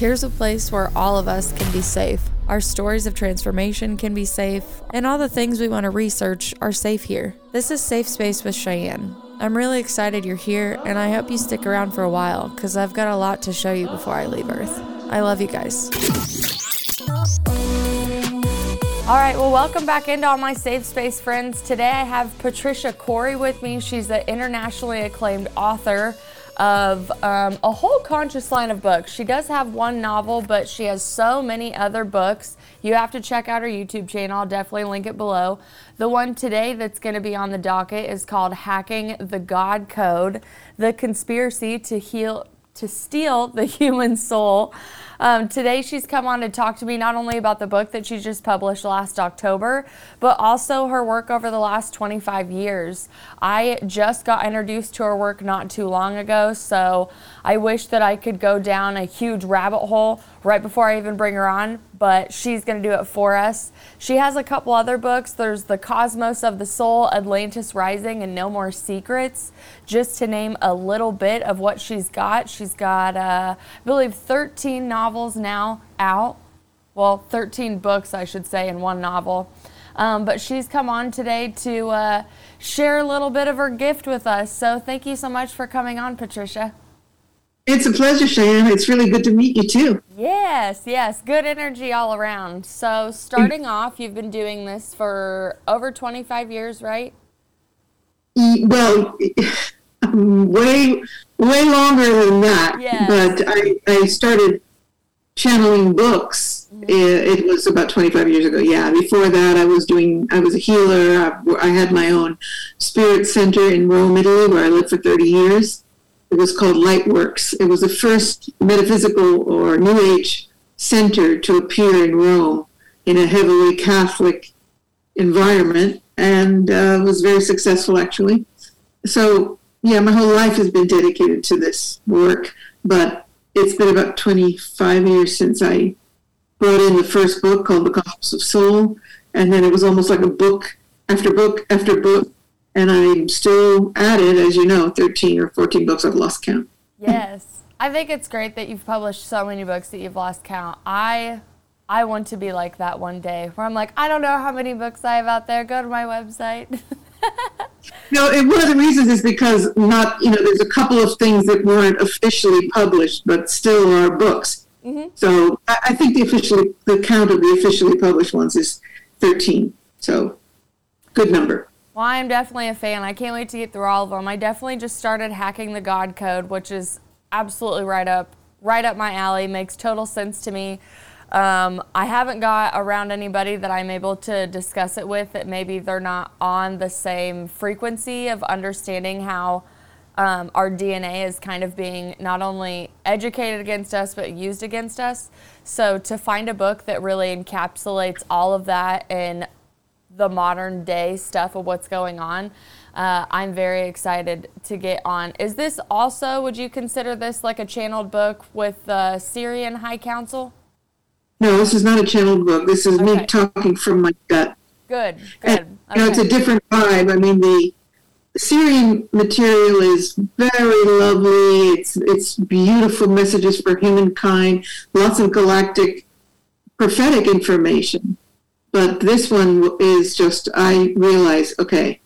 Here's a place where all of us can be safe. Our stories of transformation can be safe, and all the things we want to research are safe here. This is Safe Space with Cheyenne. I'm really excited you're here, and I hope you stick around for a while because I've got a lot to show you before I leave Earth. I love you guys. All right, well, welcome back into all my Safe Space friends. Today I have Patricia Cori with me. She's an internationally acclaimed author of um, a whole conscious line of books. She does have one novel, but she has so many other books. You have to check out her YouTube channel. I'll definitely link it below. The one today that's going to be on the docket is called Hacking the God Code The Conspiracy to Heal to steal the human soul. Um, today, she's come on to talk to me not only about the book that she just published last October, but also her work over the last 25 years. I just got introduced to her work not too long ago, so I wish that I could go down a huge rabbit hole right before I even bring her on, but she's going to do it for us. She has a couple other books. There's The Cosmos of the Soul, Atlantis Rising, and No More Secrets, just to name a little bit of what she's got. She's got, uh, I believe, 13 novels now out. Well, 13 books, I should say, in one novel. Um, but she's come on today to uh, share a little bit of her gift with us. So thank you so much for coming on, Patricia. It's a pleasure, Cheyenne. It's really good to meet you too. Yes, yes. Good energy all around. So, starting off, you've been doing this for over 25 years, right? Well, way, way longer than that. Yes. But I, I started channeling books. Mm-hmm. It, was about 25 years ago. Yeah. Before that, I was doing, I was a healer. I, I had my own spirit center in Rome, Italy, where I lived for 30 years it was called Lightworks. It was the first metaphysical or New Age center to appear in Rome in a heavily Catholic environment and uh, was very successful, actually. So, yeah, my whole life has been dedicated to this work, but it's been about 25 years since I brought in the first book called The Cosmos of Soul, and then it was almost like a book after book after book and I'm still at it, as you know, 13 or 14 books. I've lost count. yes, I think it's great that you've published so many books that you've lost count. I I want to be like that one day, where I'm like, I don't know how many books I have out there. Go to my website. no, and one of the reasons is because not, you know, there's a couple of things that weren't officially published, but still are books. Mm-hmm. So I, I think the officially the count of the officially published ones is 13. So good number. Well, I'm definitely a fan. I can't wait to get through all of them. I definitely just started hacking the God Code, which is absolutely right up right up my alley. Makes total sense to me. Um, I haven't got around anybody that I'm able to discuss it with that maybe they're not on the same frequency of understanding how um, our DNA is kind of being not only educated against us but used against us. So to find a book that really encapsulates all of that and the modern day stuff of what's going on. Uh, I'm very excited to get on. Is this also, would you consider this like a channeled book with the Sirian High Council? No, this is not a channeled book. This is okay. me talking from my gut. Good, good. And, you know, it's a different vibe. I mean, the Sirian material is very lovely. It's it's beautiful messages for humankind. Lots of galactic prophetic information. But this one is just, I realize, okay,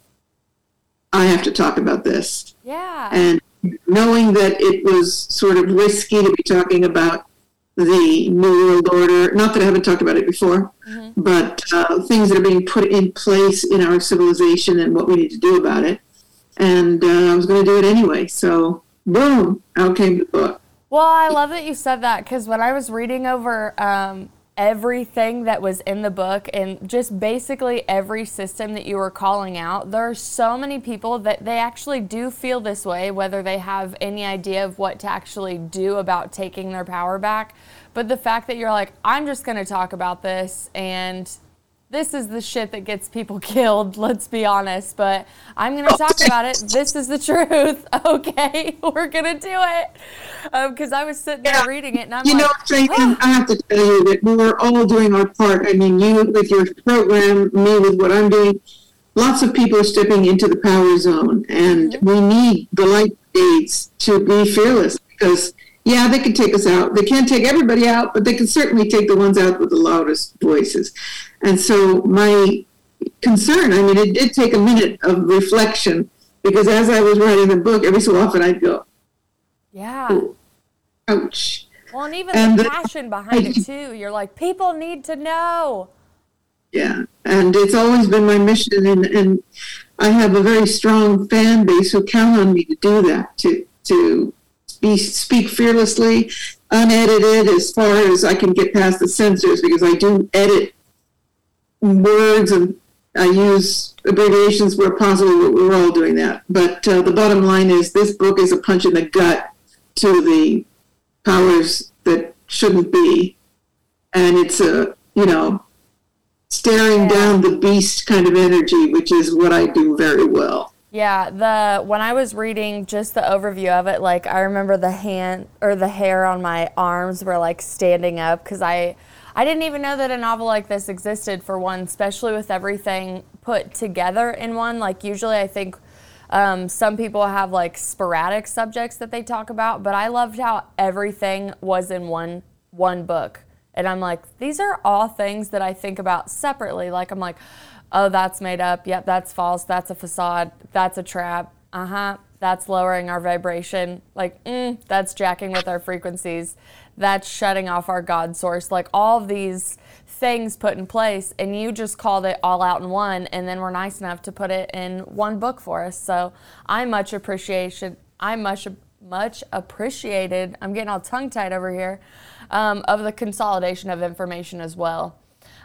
I have to talk about this. Yeah. And knowing that it was sort of risky to be talking about the New World Order, not that I haven't talked about it before, mm-hmm. but uh, things that are being put in place in our civilization and what we need to do about it. And uh, I was going to do it anyway. So, boom, out came the book. Well, I love that you said that because when I was reading over um, everything that was in the book and just basically every system that you were calling out. There are so many people that they actually do feel this way, whether they have any idea of what to actually do about taking their power back. But the fact that you're like, I'm just going to talk about this and this is the shit that gets people killed, let's be honest. But I'm going to talk about it. This is the truth. Okay, we're going to do it. Because um, I was sitting there reading it and I'm you like, know, oh. I have to tell you that we're all doing our part. I mean, you with your program, me with what I'm doing. Lots of people are stepping into the power zone, and mm-hmm. we need the light aids to be fearless because yeah, they can take us out. They can't take everybody out, but they can certainly take the ones out with the loudest voices. And so my concern, I mean, it did take a minute of reflection because as I was writing the book, every so often I'd go, yeah, ouch. Well, and even and the, the passion behind I, it too. You're like, people need to know. Yeah, and it's always been my mission, and, and I have a very strong fan base who count on me to do that, to to be, speak fearlessly, unedited as far as I can get past the censors because I do edit words and I use abbreviations where possible. but We're all doing that. But uh, the bottom line is this book is a punch in the gut to the powers that shouldn't be. And it's a, you know, staring down the beast kind of energy, which is what I do very well. Yeah, the when I was reading just the overview of it, like I remember the hand or the hair on my arms were like standing up because I I didn't even know that a novel like this existed for one, especially with everything put together in one. Like usually, I think um, some people have like sporadic subjects that they talk about, but I loved how everything was in one one book. And I'm like, these are all things that I think about separately. Like I'm like oh, that's made up. Yep, that's false. That's a facade. That's a trap. Uh huh. That's lowering our vibration. Like, mm, that's jacking with our frequencies. That's shutting off our God source. Like, all these things put in place, and you just called it all out in one, and then we're nice enough to put it in one book for us. So I much appreciation. I much much appreciated. I'm getting all tongue tied over here. Um, of the consolidation of information as well.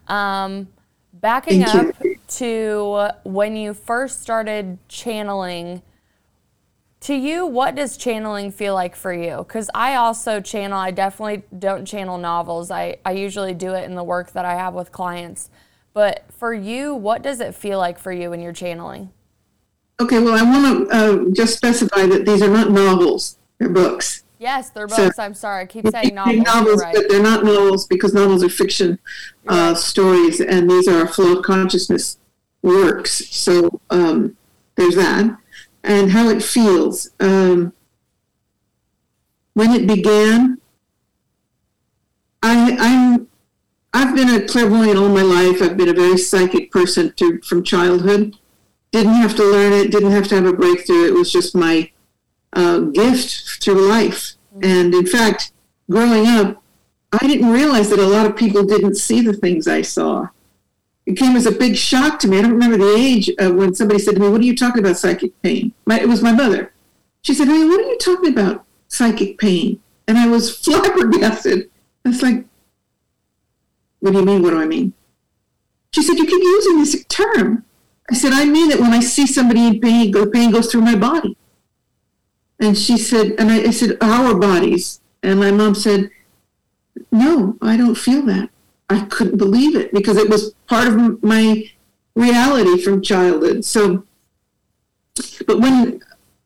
Um, Backing up to when you first started channeling, to you, what does channeling feel like for you? Because I also channel, I definitely don't channel novels. I, I usually do it in the work that I have with clients. But for you, what does it feel like for you when you're channeling? Okay, well, I want to uh, just specify that these are not novels, they're books. Yes, they're books. So, I'm sorry. I keep saying novels. novels right. But they're not novels because novels are fiction uh, right. stories, and these are flow of consciousness works. So um, there's that. And how it feels. Um, when it began, I, I'm I've been a clairvoyant all my life. I've been a very psychic person to, from childhood. Didn't have to learn it. Didn't have to have a breakthrough. It was just my uh, gift through life. And in fact, growing up, I didn't realize that a lot of people didn't see the things I saw. It came as a big shock to me. I don't remember the age of when somebody said to me, What are you talking about, psychic pain? My, it was my mother. She said, Hey, what are you talking about, psychic pain? And I was flabbergasted. I was like, What do you mean? What do I mean? She said, You keep using this term. I said, I mean that when I see somebody in pain, the pain goes through my body. And she said, and I, I said, our bodies. And my mom said, no, I don't feel that. I couldn't believe it because it was part of my reality from childhood. So, but when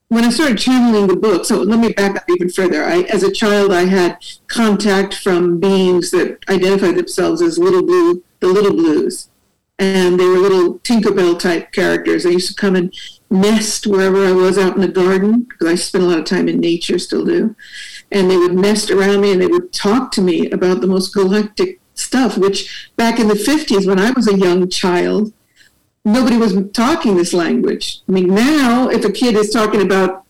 when I started channeling the book, so let me back up even further. I, as a child, I had contact from beings that identified themselves as little blue, the little blues, and they were little Tinkerbell type characters. They used to come and nest wherever I was out in the garden because I spent a lot of time in nature, still do. And they would nest around me and they would talk to me about the most galactic stuff, which back in the 50s when I was a young child, nobody was talking this language. I mean, now if a kid is talking about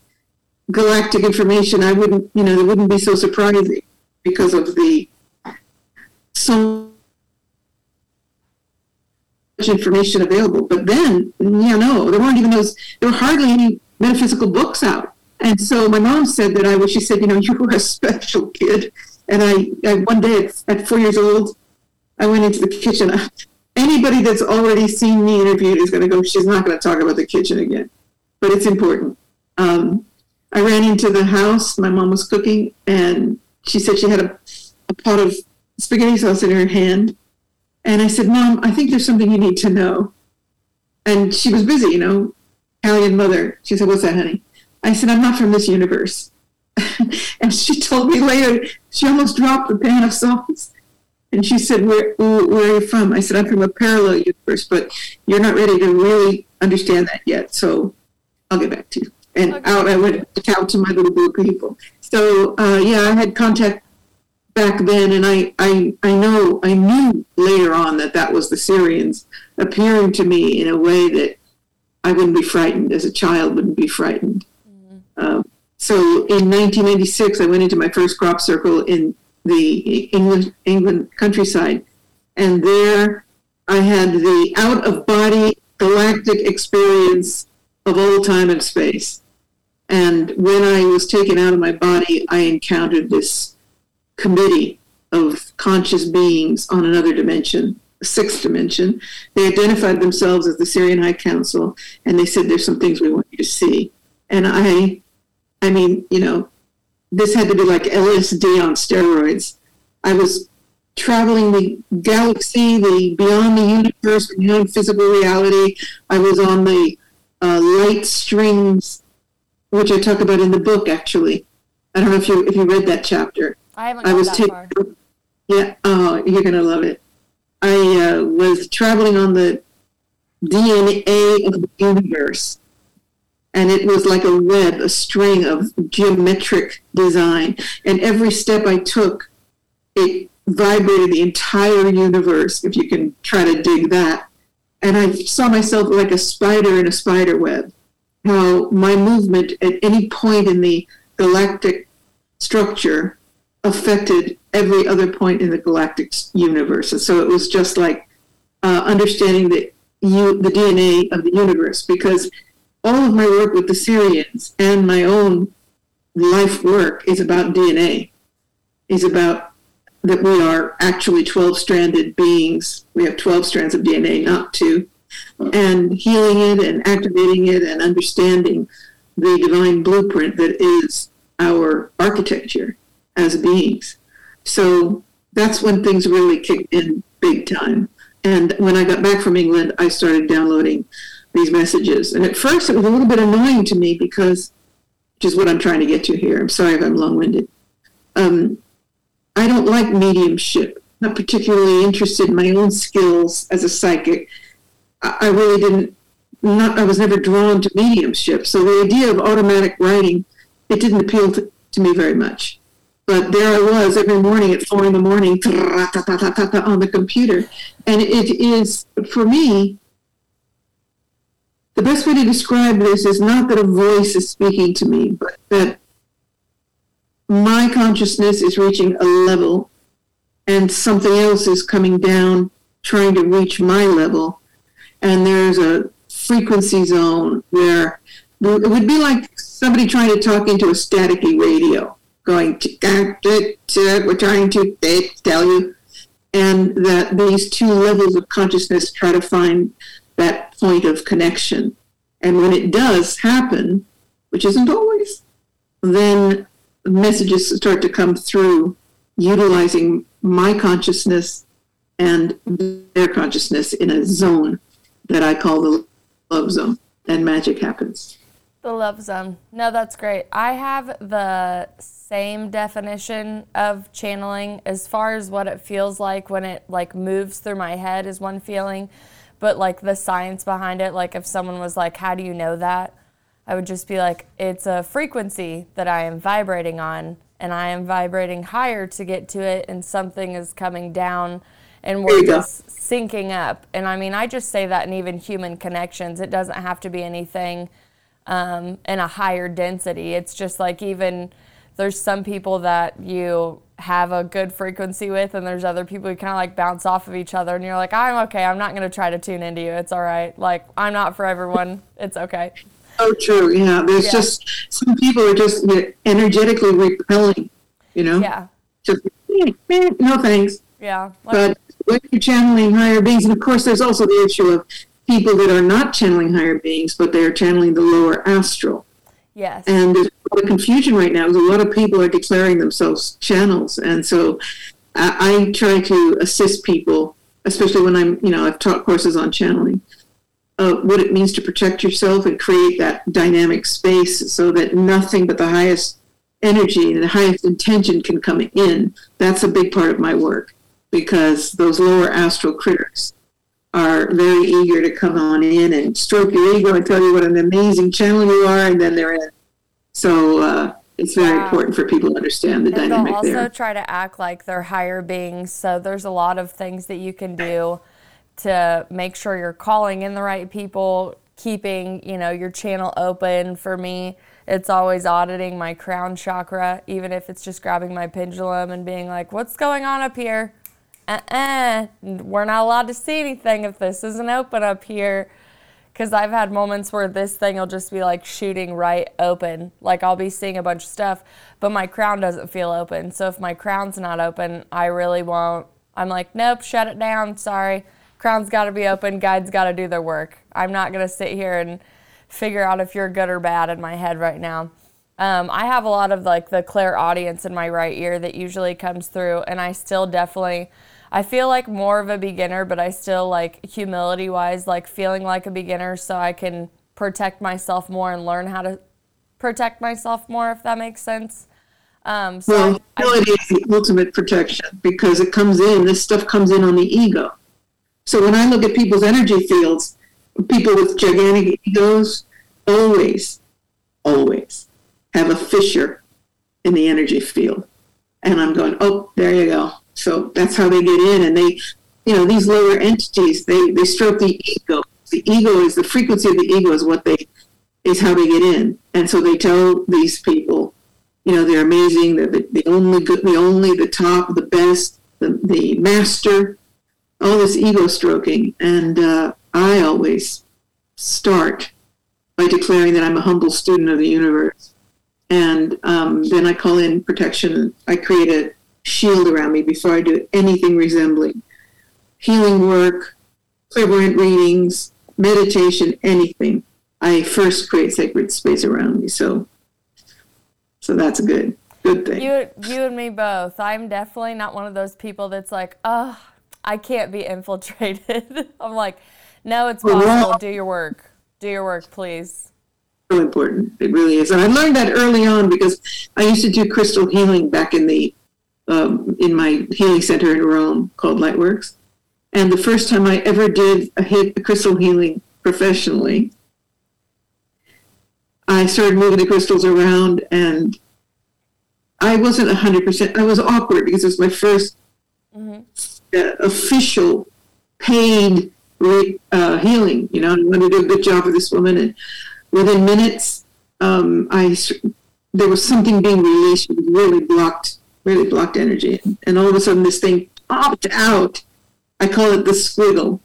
galactic information, I wouldn't, you know, it wouldn't be so surprising because of the so much information available. But then, you know, there weren't even those, there were hardly any metaphysical books out. And so my mom said that I was, she said, you know, you were a special kid. And I, I one day at, at four years old, I went into the kitchen. Anybody that's already seen me interviewed is going to go, she's not going to talk about the kitchen again. But it's important. Um, I ran into the house. My mom was cooking, and she said she had a, a pot of spaghetti sauce in her hand and I said, Mom, I think there's something you need to know. And she was busy, you know, Italian mother. She said, What's that, honey? I said, I'm not from this universe. and she told me later, she almost dropped the pan of sauce. And she said, where, where are you from? I said, I'm from a parallel universe, but you're not ready to really understand that yet. So I'll get back to you. And okay. out I went to town to my little blue people. so uh, yeah, I had contact back then, and I, I I know I knew later on that that was the Sirians appearing to me in a way that I wouldn't be frightened as a child wouldn't be frightened. Mm-hmm. Um, so in 1996, I went into my first crop circle in the England England countryside, and there I had the out of body galactic experience of all time and space. And when I was taken out of my body, I encountered this committee of conscious beings on another dimension, a sixth dimension. They identified themselves as the Sirian High Council, and they said, "There's some things we want you to see." And I, I mean, you know, this had to be like LSD on steroids. I was traveling the galaxy, the beyond the universe, beyond physical reality. I was on the uh, light strings, which I talk about in the book. Actually, I don't know if you if you read that chapter. I haven't. I was taking. Yeah. Oh, you're gonna love it. I uh, was traveling on the DNA of the universe, and it was like a web, a string of geometric design. And every step I took, it vibrated the entire universe, if you can try to dig that. And I saw myself like a spider in a spider web. How my movement at any point in the galactic structure affected every other point in the galactic universe. And so it was just like uh, understanding the, you, the DNA of the universe because all of my work with the Sirians and my own life work is about DNA, is about that we are actually 12 stranded beings. We have 12 strands of DNA, not two. And healing it and activating it and understanding the divine blueprint that is our architecture as beings. So that's when things really kicked in big time. And when I got back from England, I started downloading these messages. And at first, it was a little bit annoying to me because, which is what I'm trying to get to here. I'm sorry if I'm long winded. Um, I don't like mediumship. I'm Not particularly interested in my own skills as a psychic. I, I really didn't. Not. I was never drawn to mediumship. So the idea of automatic writing, it didn't appeal to, to me very much. But there I was every morning at four in the morning on the computer, and it is for me the best way to describe this is not that a voice is speaking to me, but that my consciousness is reaching a level and something else is coming down trying to reach my level. And there's a frequency zone where it would be like somebody trying to talk into a staticky radio going we're trying to tell you. And that these two levels of consciousness try to find that point of connection and when it does happen which isn't always then messages start to come through utilizing my consciousness and their consciousness in a zone that I call the love zone, and magic happens. The love zone. No, that's great. I have the same definition of channeling as far as what it feels like when it like moves through my head is one feeling, but like the science behind it, like if someone was like, "How do you know that?" I would just be like, it's a frequency that I am vibrating on, and I am vibrating higher to get to it, and something is coming down, and we're just syncing up. And I mean, I just say that in even human connections. It doesn't have to be anything um, in a higher density. It's just like even there's some people that you have a good frequency with, and there's other people who kind of like bounce off of each other, and you're like, I'm okay. I'm not going to try to tune into you. It's all right. Like, I'm not for everyone. It's okay so true. Yeah, there's yeah. just some people are just energetically repelling. You know. Yeah. Just no thanks. Yeah. But when you're channeling higher beings, and of course, there's also the issue of people that are not channeling higher beings, but they are channeling the lower astral. Yes. And there's a lot of confusion right now a lot of people are declaring themselves channels, and so I, I try to assist people, especially when I'm, you know, I've taught courses on channeling uh, what it means to protect yourself and create that dynamic space so that nothing but the highest energy and the highest intention can come in. That's a big part of my work because those lower astral critters are very eager to come on in and stroke your ego and tell you what an amazing channel you are, and then they're in. So uh, it's very yeah. important for people to understand the and dynamic they'll also there. try to act like they're higher beings. So there's a lot of things that you can do to make sure you're calling in the right people, keeping you know your channel open. For me, it's always auditing my crown chakra, even if it's just grabbing my pendulum and being like, "What's going on up here?" Uh-uh, we're not allowed to see anything if this isn't open up here because I've had moments where this thing will just be like shooting right open. Like I'll be seeing a bunch of stuff, but my crown doesn't feel open. So if my crown's not open, I really won't. I'm like, nope, shut it down. Sorry. Crown's got to be open. Guides got to do their work. I'm not going to sit here and figure out if you're good or bad in my head right now. Um, I have a lot of like the clairaudience in my right ear that usually comes through, and I still definitely I feel like more of a beginner, but I still like humility wise, like feeling like a beginner so I can protect myself more and learn how to protect myself more, if that makes sense. Um, so well, humility I, is the ultimate protection because it comes in, this stuff comes in on the ego. So when I look at people's energy fields, people with gigantic egos always, always have a fissure in the energy field. And I'm going, oh, there you go. So that's how they get in, and they, you know, these lower entities, they they stroke the ego. The ego is the frequency of the ego is what they is how they get in, and so they tell these people, you know, they're amazing. They're the, the only good, the only, the top, the best, the the master. All this ego stroking, and uh, I always start by declaring that I'm a humble student of the universe. And um, then I call in protection. I create a shield around me before I do anything resembling healing work, clairvoyant readings, meditation, anything. I first create sacred space around me. So, so that's a good, good thing. You, you and me both. I'm definitely not one of those people that's like, oh, I can't be infiltrated. I'm like, no, it's possible. Do your work. Do your work, please. So important. It really is. And I learned that early on because I used to do crystal healing back in the um, in my healing center in Rome called Lightworks. And the first time I ever did a, hit, a crystal healing professionally, I started moving the crystals around and I wasn't 100%, I was awkward because it was my 1st mm-hmm. uh, official paid uh, healing. You know, I wanted to do a good job for this woman. And within minutes, um, I there was something being released that really blocked really blocked energy. And all of a sudden, this thing popped out. I call it the squiggle.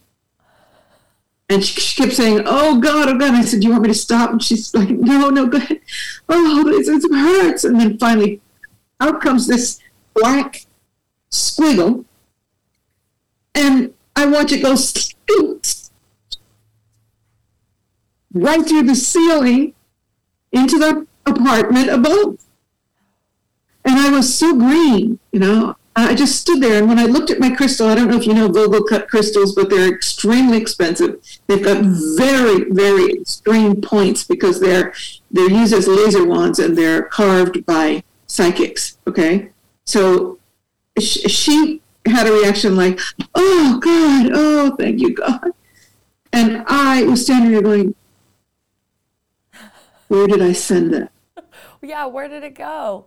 And she, she kept saying, "Oh God, oh God!" I said, "Do you want me to stop?" And she's like, "No, no, go ahead." Oh, it, it hurts. And then finally, out comes this black squiggle, and I watch it go right through the ceiling into the apartment above and was so green, you know. I just stood there, and when I looked at my crystal, I don't know if you know Vogel cut crystals, but they're extremely expensive. They've got very, very extreme points because they're they're used as laser wands and they're carved by psychics. Okay, so she had a reaction like, "Oh God, oh thank you God," and I was standing there going, "Where did I send that?" Yeah, where did it go?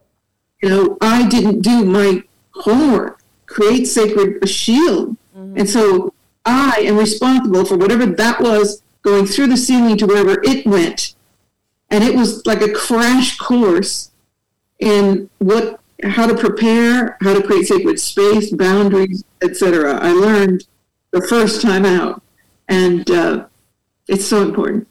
You know, I didn't do my homework, create sacred a shield. Mm-hmm. And so I am responsible for whatever that was going through the ceiling to wherever it went. And it was like a crash course in what how to prepare, how to create sacred space, boundaries, etc. I learned the first time out, and uh, it's so important.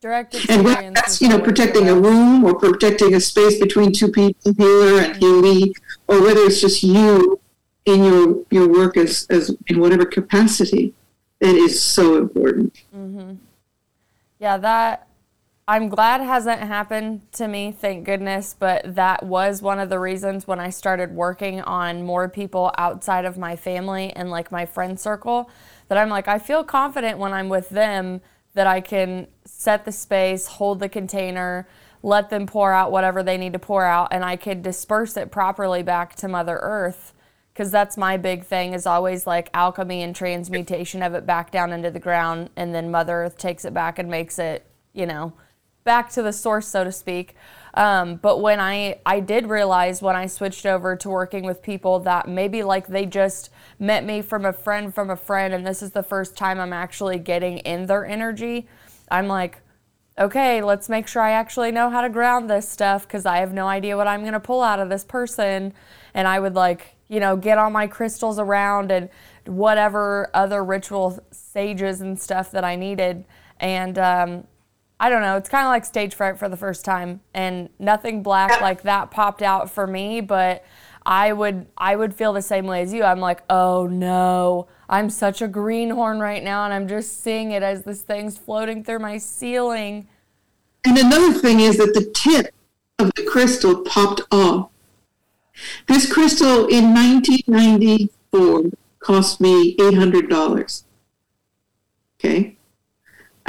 Direct and that's you know protecting a room or protecting a space between two people, healer and healee, or whether it's just you in your your work as as in whatever capacity, it is so important. Mm-hmm. Yeah, that I'm glad hasn't happened to me, thank goodness. But that was one of the reasons when I started working on more people outside of my family and like my friend circle that I'm like I feel confident when I'm with them that I can set the space, hold the container, let them pour out whatever they need to pour out, and I can disperse it properly back to Mother Earth. Because that's my big thing is always like alchemy and transmutation of it back down into the ground, and then Mother Earth takes it back and makes it, you know, back to the source, so to speak. Um, but when I I did realize when I switched over to working with people that maybe like they just met me from a friend from a friend, and this is the first time I'm actually getting in their energy. I'm like, okay, let's make sure I actually know how to ground this stuff because I have no idea what I'm gonna pull out of this person, and I would like you know get all my crystals around and whatever other ritual sages and stuff that I needed, and um, I don't know. It's kind of like stage fright for the first time, and nothing black like that popped out for me. But I would I would feel the same way as you. I'm like, oh no, I'm such a greenhorn right now, and I'm just seeing it as this thing's floating through my ceiling. And another thing is that the tip of the crystal popped off. This crystal in 1994 cost me $800. Okay.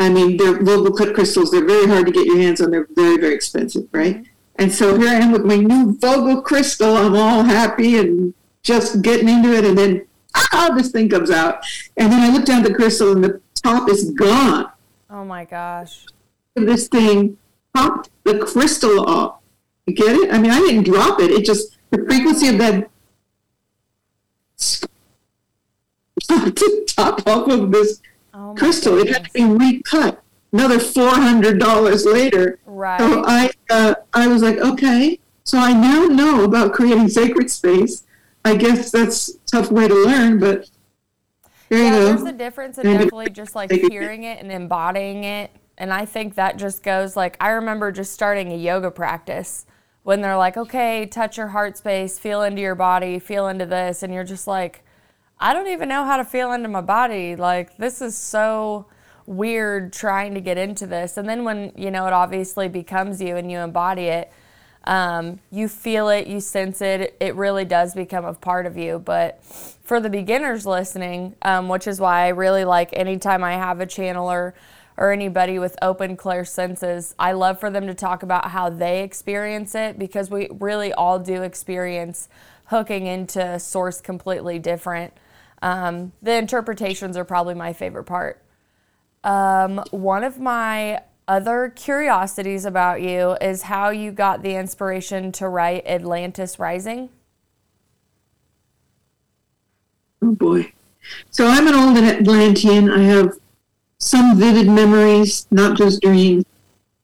I mean, they're Vogel Clip crystals. They're very hard to get your hands on. They're very, very expensive, right? And so here I am with my new Vogel crystal. I'm all happy and just getting into it. And then, ah, this thing comes out. And then I look down the crystal and the top is gone. Oh my gosh. This thing popped the crystal off. You get it? I mean, I didn't drop it. It just, the frequency of that to top off of this oh crystal. Goodness. It had to be recut. Another four hundred dollars later. Right. So I uh, I was like, okay. So I now know about creating sacred space. I guess that's a tough way to learn, but there yeah, there's a difference in definitely just like hearing it and embodying it. And I think that just goes like I remember just starting a yoga practice when they're like, okay, touch your heart space, feel into your body, feel into this, and you're just like, I don't even know how to feel into my body. Like, this is so weird trying to get into this. And then when, you know, it obviously becomes you and you embody it, um, you feel it, you sense it, it really does become a part of you. But for the beginners listening, um, which is why I really like anytime I have a channeler or anybody with open clear senses, I love for them to talk about how they experience it because we really all do experience hooking into source completely different. Um, the interpretations are probably my favorite part. Um, one of my other curiosities about you is how you got the inspiration to write Atlantis Rising. Oh boy. So I'm an old Atlantean. I have some vivid memories, not just dreams,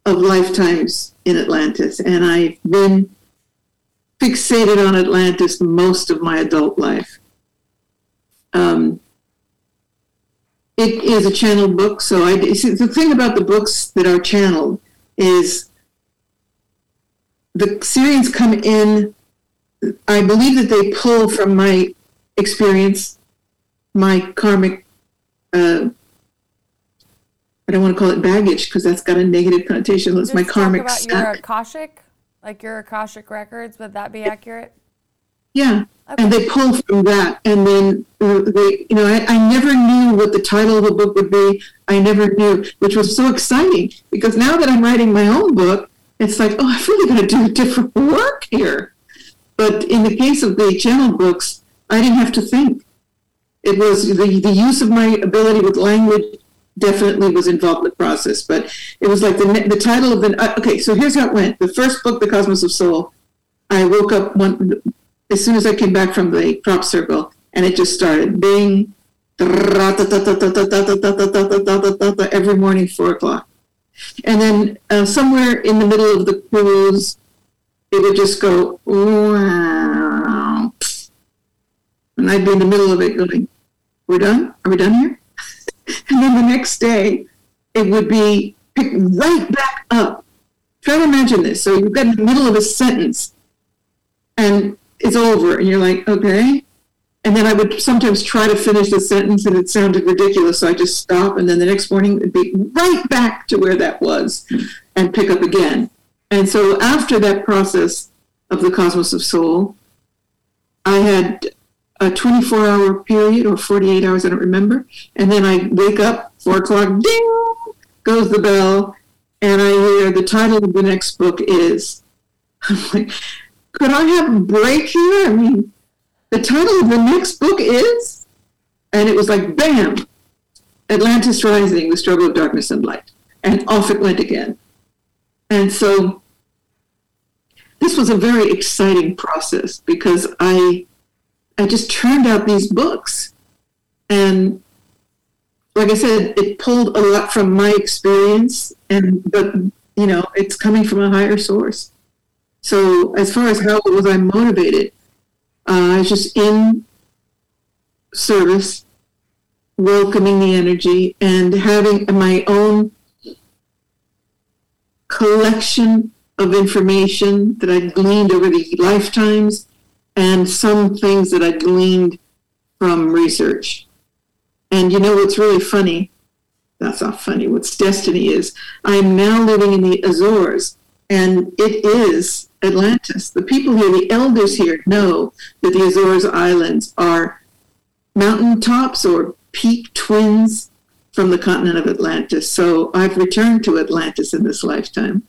of lifetimes in Atlantis. And I've been fixated on Atlantis most of my adult life. Um, it is a channeled book, so I see the thing about the books that are channeled is the Sirians come in. I believe that they pull from my experience, my karmic. Uh, I don't want to call it baggage because that's got a negative connotation. It's my karmic. About your akashic, like your akashic records. Would that be accurate? Yeah, okay. and they pull from that, and then uh, they, you know, I, I never knew what the title of the book would be. I never knew, which was so exciting because now that I'm writing my own book, it's like, oh, I'm really going to do different work here. But in the case of the channel books, I didn't have to think. It was the, the use of my ability with language definitely was involved in the process. But it was like the, the title of the, uh, okay, so here's how it went. The first book, The Cosmos of Soul, I woke up one as soon as I came back from the crop circle, and it just started bing, every morning, four o'clock. And then uh, somewhere in the middle of the cruise, it would just go, wow. And I'd be in the middle of it going, we're done? Are we done here? and then the next day, it would be picked right back up. Try to imagine this. So you've got in the middle of a sentence, and it's over. And you're like, okay. And then I would sometimes try to finish the sentence and it sounded ridiculous. So I just stop. And then the next morning it'd be right back to where that was and pick up again. And so after that process of the cosmos of soul, I had a 24 hour period or 48 hours, I don't remember. And then I wake up, four o'clock, ding, goes the bell. And I hear the title of the next book is, I'm like, could I have a break here? I mean, the title of the next book is, and it was like, bam, Atlantis Rising, The Struggle of Darkness and Light. And off it went again. And so this was a very exciting process because I I just turned out these books and like I said, it pulled a lot from my experience and but you know, it's coming from a higher source. So as far as how was I motivated, uh, I was just in service, welcoming the energy, and having my own collection of information that I'd gleaned over the lifetimes and some things that I'd gleaned from research. And you know what's really funny? That's not funny. What's destiny is I am now living in the Azores, and it is Atlantis. The people here, the elders here, know that the Azores Islands are mountaintops or peak twins from the continent of Atlantis. So I've returned to Atlantis in this lifetime.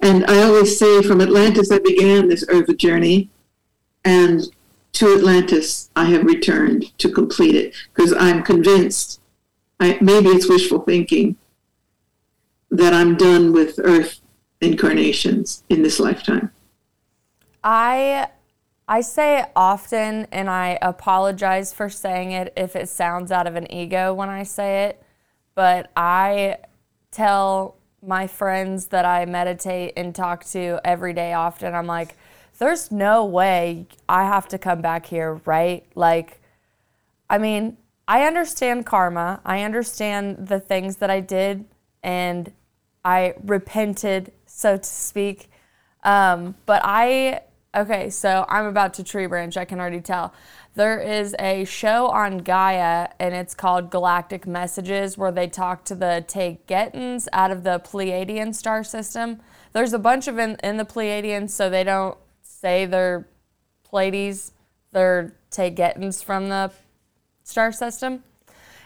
And I always say from Atlantis I began this earth journey, and to Atlantis I have returned to complete it because I'm convinced, I, maybe it's wishful thinking, that I'm done with earth incarnations in this lifetime. I I say it often and I apologize for saying it if it sounds out of an ego when I say it, but I tell my friends that I meditate and talk to every day often, I'm like, there's no way I have to come back here, right? Like, I mean, I understand karma. I understand the things that I did and I repented, so to speak. Um, but I Okay, so I'm about to tree branch, I can already tell. There is a show on Gaia and it's called Galactic Messages where they talk to the Taygetians out of the Pleiadian star system. There's a bunch of in, in the Pleiadians, so they don't say they're Pleiades, they're Taygetians from the star system.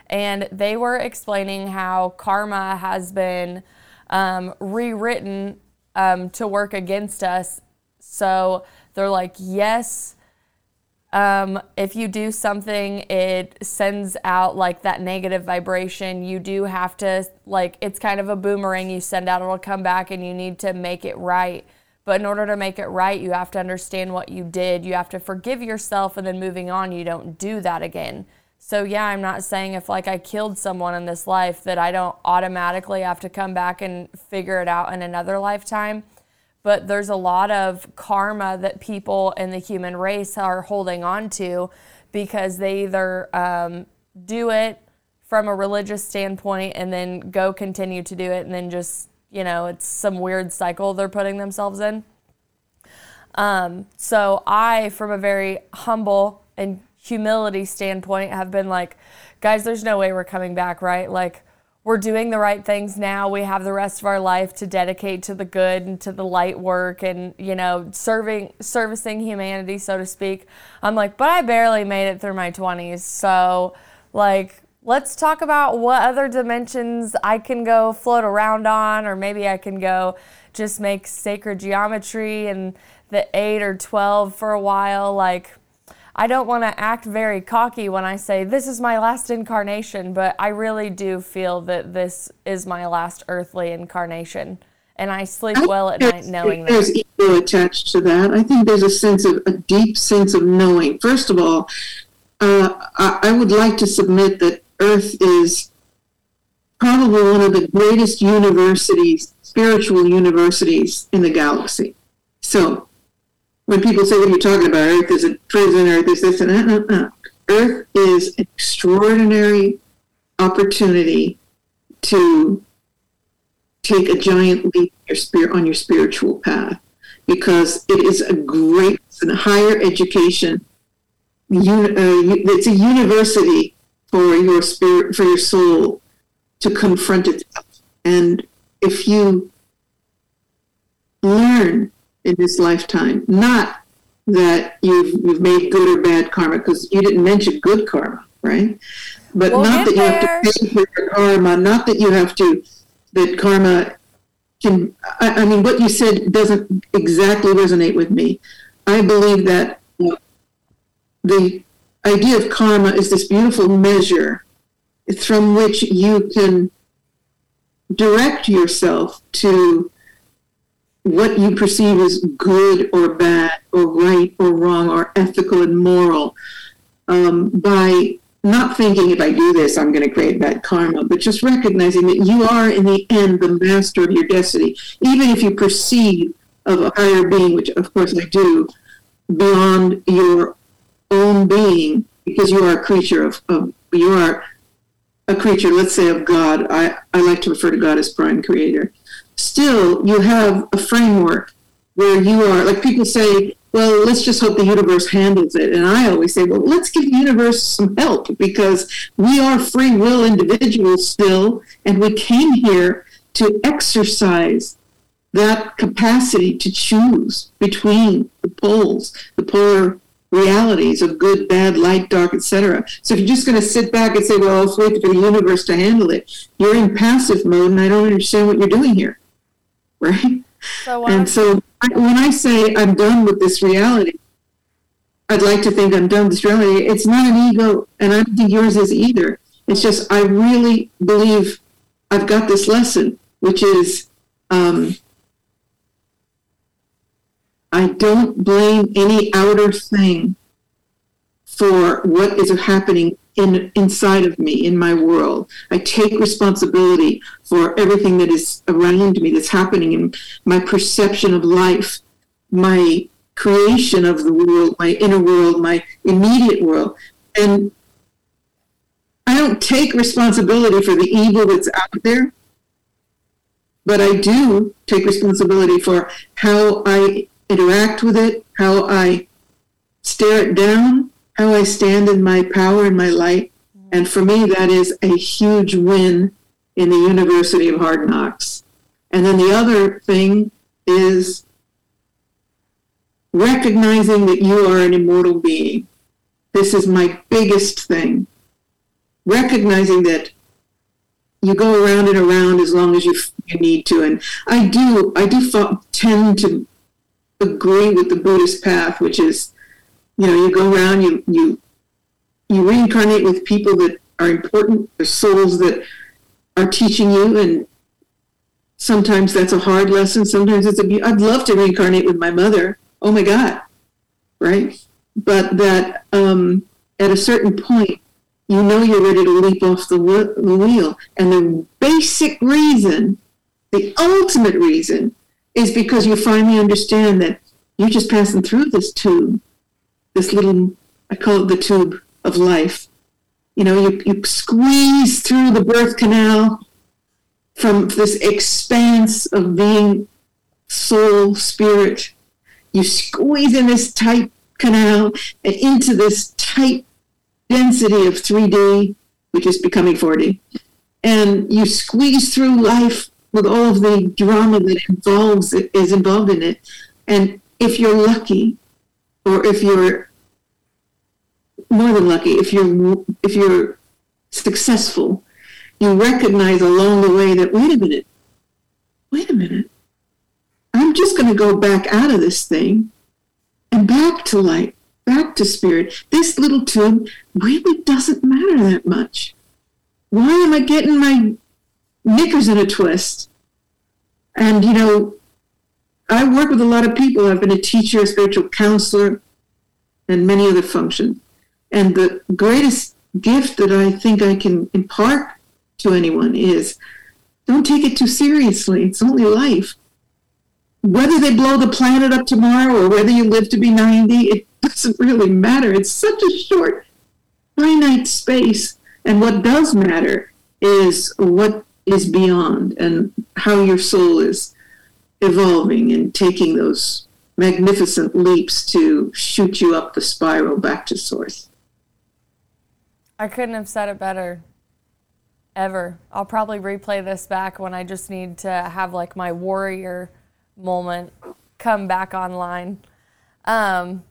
And they were explaining how karma has been um, rewritten um, to work against us so they're like, yes, um, if you do something, it sends out like that negative vibration. You do have to, like, it's kind of a boomerang you send out, it'll come back, and you need to make it right. But in order to make it right, you have to understand what you did. You have to forgive yourself, and then moving on, you don't do that again. So, yeah, I'm not saying if like I killed someone in this life that I don't automatically have to come back and figure it out in another lifetime but there's a lot of karma that people in the human race are holding on to because they either um, do it from a religious standpoint and then go continue to do it and then just you know it's some weird cycle they're putting themselves in. Um, so i from a very humble and humility standpoint have been like guys there's no way we're coming back right? Like we're doing the right things now. We have the rest of our life to dedicate to the good and to the light work and, you know, serving servicing humanity, so to speak. I'm like, but I barely made it through my 20s. So, like, let's talk about what other dimensions I can go float around on or maybe I can go just make sacred geometry and the 8 or 12 for a while like I don't want to act very cocky when I say this is my last incarnation, but I really do feel that this is my last earthly incarnation. And I sleep I well at night knowing there's that. There's ego attached to that. I think there's a sense of a deep sense of knowing. First of all, uh, I, I would like to submit that Earth is probably one of the greatest universities, spiritual universities in the galaxy. So when people say, what are you talking about? Earth is a prison, Earth is this and that. No, no. Earth is an extraordinary opportunity to take a giant leap your spirit on your spiritual path because it is a great and higher education. Uh, it's a university for your spirit, for your soul to confront itself. And if you learn in this lifetime. Not that you've you've made good or bad karma, because you didn't mention good karma, right? But we'll not that you there. have to pay for your karma. Not that you have to that karma can. I, I mean, what you said doesn't exactly resonate with me. I believe that the idea of karma is this beautiful measure from which you can direct yourself to what you perceive as good or bad or right or wrong or ethical and moral um, by not thinking if I do this, I'm going to create bad karma, but just recognizing that you are, in the end, the master of your destiny. Even if you perceive of a higher being, which of course I do, beyond your own being, because you are a creature of, of you are a creature, let's say, of God. I, I like to refer to God as prime creator. Still, you have a framework where you are, like people say, well, let's just hope the universe handles it. And I always say, well, let's give the universe some help because we are free will individuals still, and we came here to exercise that capacity to choose between the poles, the polar realities of good, bad, light, dark, etc. So if you're just going to sit back and say, well, let's wait for the universe to handle it, you're in passive mode, and I don't understand what you're doing here. Right? So, and so when I say I'm done with this reality, I'd like to think I'm done with this reality. It's not an ego, and I don't think yours is either. It's just I really believe I've got this lesson, which is um, I don't blame any outer thing for what is happening in inside of me in my world. I take responsibility for everything that is around me that's happening in my perception of life my creation of the world my inner world my immediate world. And i don't take responsibility for the evil that's out there but i do take responsibility for how i interact with it, how I stare it down, how I stand in my power and my light. And for me, that is a huge win in the University of Hard Knocks. And then the other thing is recognizing that you are an immortal being. This is my biggest thing. Recognizing that you go around and around as long as you, you need to. And I do, I do tend to agree with the Buddhist path, which is, you know, you go around, you you you reincarnate with people that are important, the souls that are teaching you, and sometimes that's a hard lesson. Sometimes it's a. I'd love to reincarnate with my mother. Oh my God, right? But that um, at a certain point, you know you're ready to leap off the, the wheel, and the basic reason, the ultimate reason, is because you finally understand that you're just passing through this tube, this little, I call it the tube of life. You know, you, you squeeze through the birth canal from this expanse of being soul, spirit. You squeeze in this tight canal and into this tight density of 3D, which is becoming 4D. And you squeeze through life with all of the drama that involves is involved in it. And if you're lucky, or if you're more than lucky, if you're if you're successful, you recognize along the way that wait a minute, wait a minute, I'm just going to go back out of this thing and back to light, back to spirit. This little tube really doesn't matter that much. Why am I getting my knickers in a twist. And, you know, I work with a lot of people. I've been a teacher, a spiritual counselor, and many other functions. And the greatest gift that I think I can impart to anyone is don't take it too seriously. It's only life. Whether they blow the planet up tomorrow or whether you live to be 90, it doesn't really matter. It's such a short, finite space. And what does matter is what is beyond and how your soul is evolving and taking those magnificent leaps to shoot you up the spiral back to source. I couldn't have said it better. Ever. I'll probably replay this back when I just need to have like my warrior moment come back online. Um,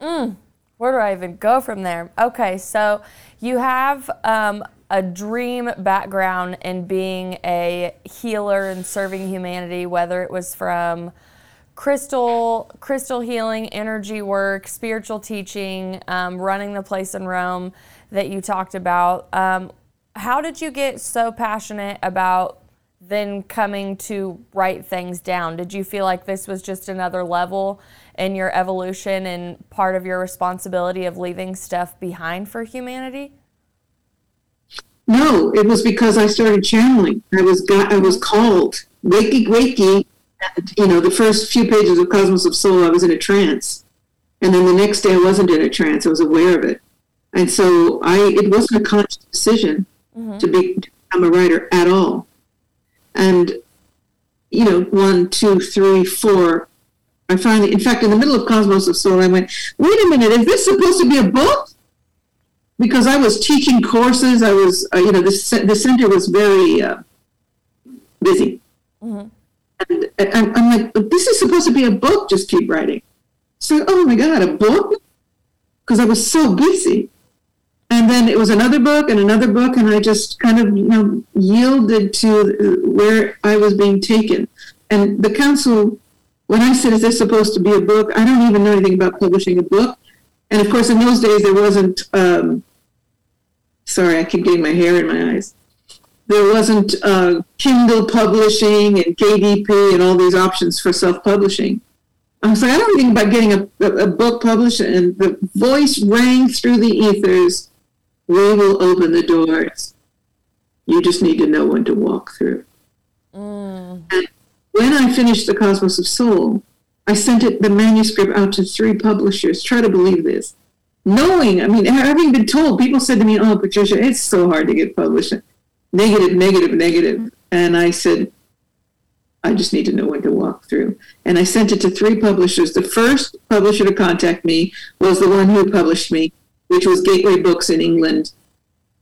mm, where do I even go from there? Okay, so you have um, a dream background in being a healer and serving humanity, whether it was from crystal crystal healing, energy work, spiritual teaching, um, running the place in Rome that you talked about. Um, how did you get so passionate about then coming to write things down? Did you feel like this was just another level in your evolution and part of your responsibility of leaving stuff behind for humanity? No, it was because I started channeling. I was got, I was called. Wakey, wakey. And, you know, the first few pages of Cosmos of Soul, I was in a trance, and then the next day I wasn't in a trance. I was aware of it, and so I it wasn't a conscious decision mm-hmm. to, be, to become a writer at all. And you know, one, two, three, four. I finally, in fact, in the middle of Cosmos of Soul, I went, "Wait a minute, is this supposed to be a book?" Because I was teaching courses. I was, uh, you know, the, the center was very uh, busy. Mm-hmm. And, and I'm like, this is supposed to be a book. Just keep writing. So, oh my God, a book? Because I was so busy. And then it was another book and another book, and I just kind of, you know, yielded to where I was being taken. And the council, when I said, is this supposed to be a book? I don't even know anything about publishing a book. And of course, in those days, there wasn't um, sorry, I keep getting my hair in my eyes. There wasn't uh, Kindle publishing and KDP and all these options for self publishing. I was like, I don't think about getting a, a, a, book published. And the voice rang through the ethers We will open the doors. You just need to know when to walk through. Mm. And when I finished The Cosmos of Soul, I sent it the manuscript out to three publishers. Try to believe this knowing, I mean, having been told, people said to me, "Oh, Patricia, it's so hard to get published. Negative, negative, negative." And I said, "I just need to know when to walk through." And I sent it to three publishers. The first publisher to contact me was the one who published me, which was Gateway Books in England.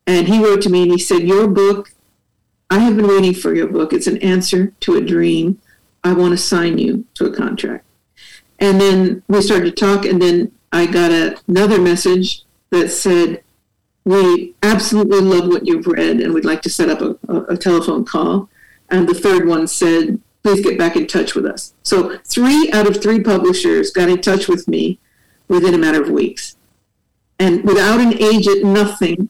And he wrote to me and he said, "Your book, I have been waiting for your book. It's an answer to a dream. I want to sign you to a contract." And then we started to talk, and then I got a, another message that said, We absolutely love what you've read and we'd like to set up a, a, a telephone call. And the third one said, Please get back in touch with us. So, three out of three publishers got in touch with me within a matter of weeks. And without an agent, nothing,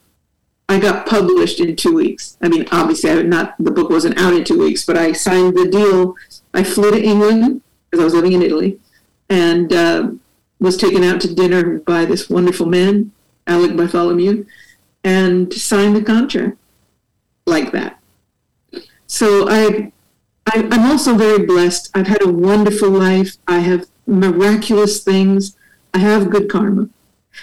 I got published in two weeks. I mean, obviously, I not the book wasn't out in two weeks, but I signed the deal. I flew to England because I was living in Italy, and uh, was taken out to dinner by this wonderful man, Alick Bartholomew, and signed the contract like that. So I, I, I'm also very blessed. I've had a wonderful life. I have miraculous things. I have good karma.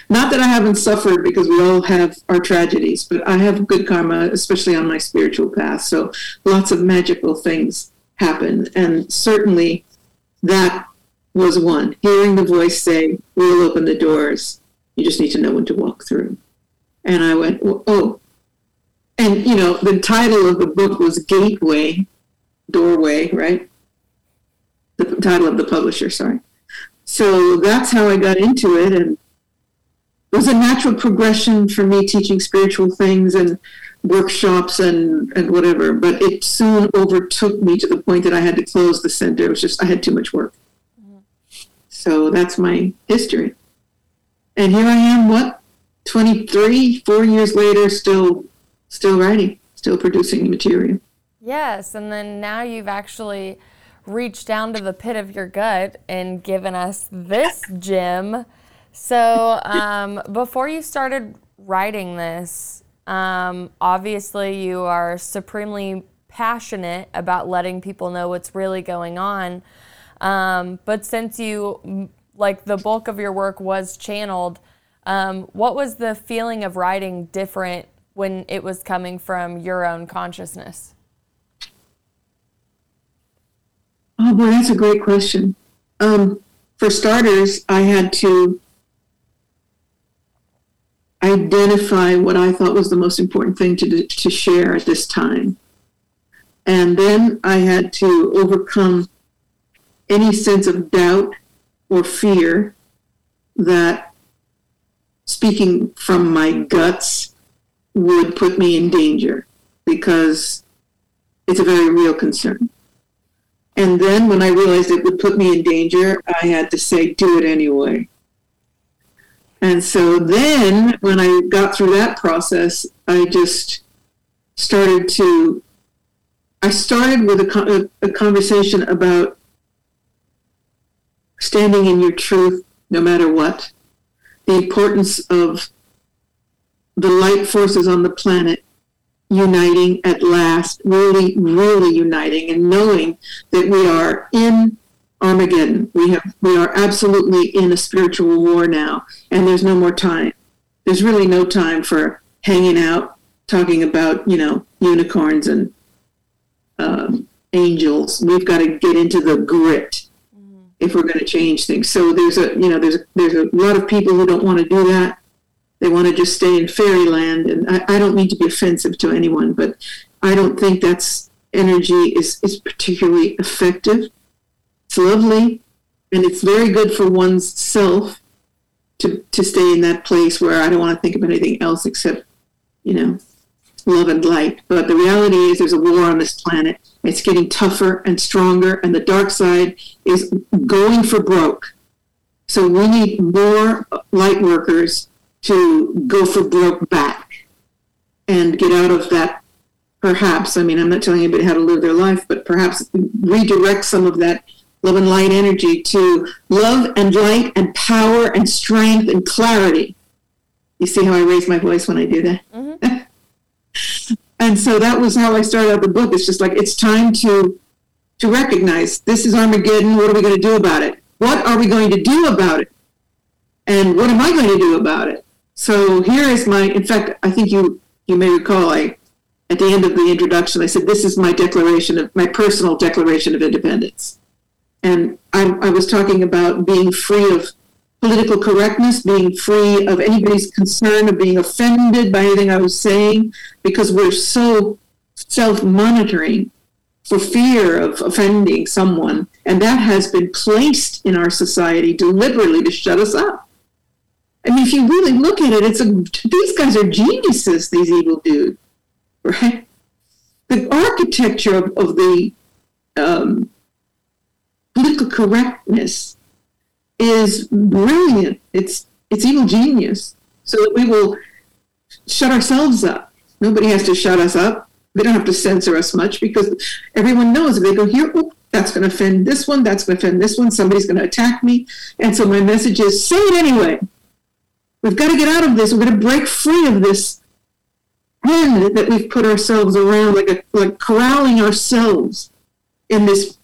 Not that I haven't suffered because we all have our tragedies, but I have good karma, especially on my spiritual path. So lots of magical things happen. And certainly that was one. Hearing the voice say, We'll open the doors. You just need to know when to walk through. And I went, Oh. And, you know, the title of the book was Gateway, Doorway, right? The title of the publisher, sorry. So that's how I got into it. And it was a natural progression for me teaching spiritual things and workshops and, and whatever. But it soon overtook me to the point that I had to close the center. It was just, I had too much work. So that's my history. And here I am, what, 23, four years later, still, still writing, still producing material. Yes, and then now you've actually reached down to the pit of your gut and given us this gem. So um, before you started writing this, um, obviously you are supremely passionate about letting people know what's really going on. Um, but since you, like, the bulk of your work was channeled, um, what was the feeling of writing different when it was coming from your own consciousness? Oh boy, that's a great question. Um, for starters, I had to identify what I thought was the most important thing to, to share at this time. And then I had to overcome any sense of doubt or fear that speaking from my guts would put me in danger because it's a very real concern. And then when I realized it would put me in danger, I had to say, do it anyway. And so then when I got through that process, I just started to I started with a, a conversation about standing in your truth no matter what, the importance of the light forces on the planet uniting at last, really, really uniting, and knowing that we are in Armageddon. We have we are absolutely in a spiritual war now, and there's no more time. There's really no time for hanging out, talking about you know unicorns and um, angels. We've got to get into the grit. If we're going to change things. So there's a you know there's there's a lot of people who don't want to do that. They want to just stay in fairyland, and I, I don't mean to be offensive to anyone, but I don't think that's energy is is particularly effective. It's lovely, and it's very good for one's self to to stay in that place where I don't want to think of anything else except you know love and light. But the reality is, there's a war on this planet. It's getting tougher and stronger, and the dark side is going for broke. So we need more light workers to go for broke back and get out of that. Perhaps, I mean, I'm not telling anybody how to live their life, but perhaps redirect some of that love and light energy to love and light and power and strength and clarity. You see how I raise my voice when I do that? Mm-hmm. and so that was how I started out the book. It's just like it's time to to recognize this is Armageddon. What are we going to do about it? What are we going to do about it? And what am I going to do about it? So here is my. In fact, I think you you may recall I at the end of the introduction I said this is my declaration of my personal declaration of independence, and I, I was talking about being free of political correctness, being free of anybody's concern of being offended by anything I was saying, because we're so self monitoring for fear of offending someone. And that has been placed in our society deliberately to shut us up. I mean, if you really look at it, it's a, these guys are geniuses, these evil dudes, right? The architecture of, of the um, political correctness is brilliant. It's it's evil genius. So that we will shut ourselves up. Nobody has to shut us up. They don't have to censor us much because everyone knows if they go here, oh, that's going to offend this one, that's going to offend this one, somebody's going to attack me. And so my message is say it anyway. We've got to get out of this. We're going to break free of this pen that we've put ourselves around, like a, like corralling ourselves in this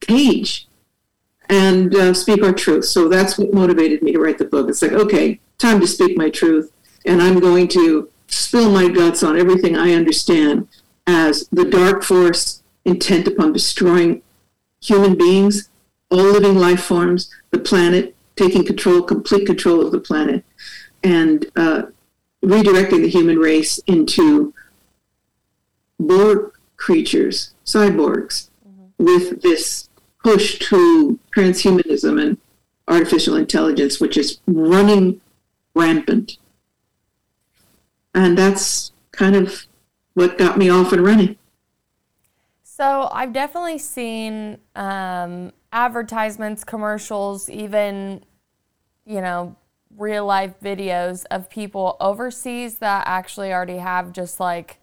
cage and uh, speak our truth. So that's what motivated me to write the book. It's like, okay, time to speak my truth, and I'm going to spill my guts on everything I understand as the dark force intent upon destroying human beings, all living life forms, the planet, taking control, complete control of the planet, and uh, redirecting the human race into Borg creatures, cyborgs, mm-hmm. with this push to transhumanism and artificial intelligence, which is running rampant. And that's kind of what got me off and running. So I've definitely seen um, advertisements, commercials, even, you know, real life videos of people overseas that actually already have just like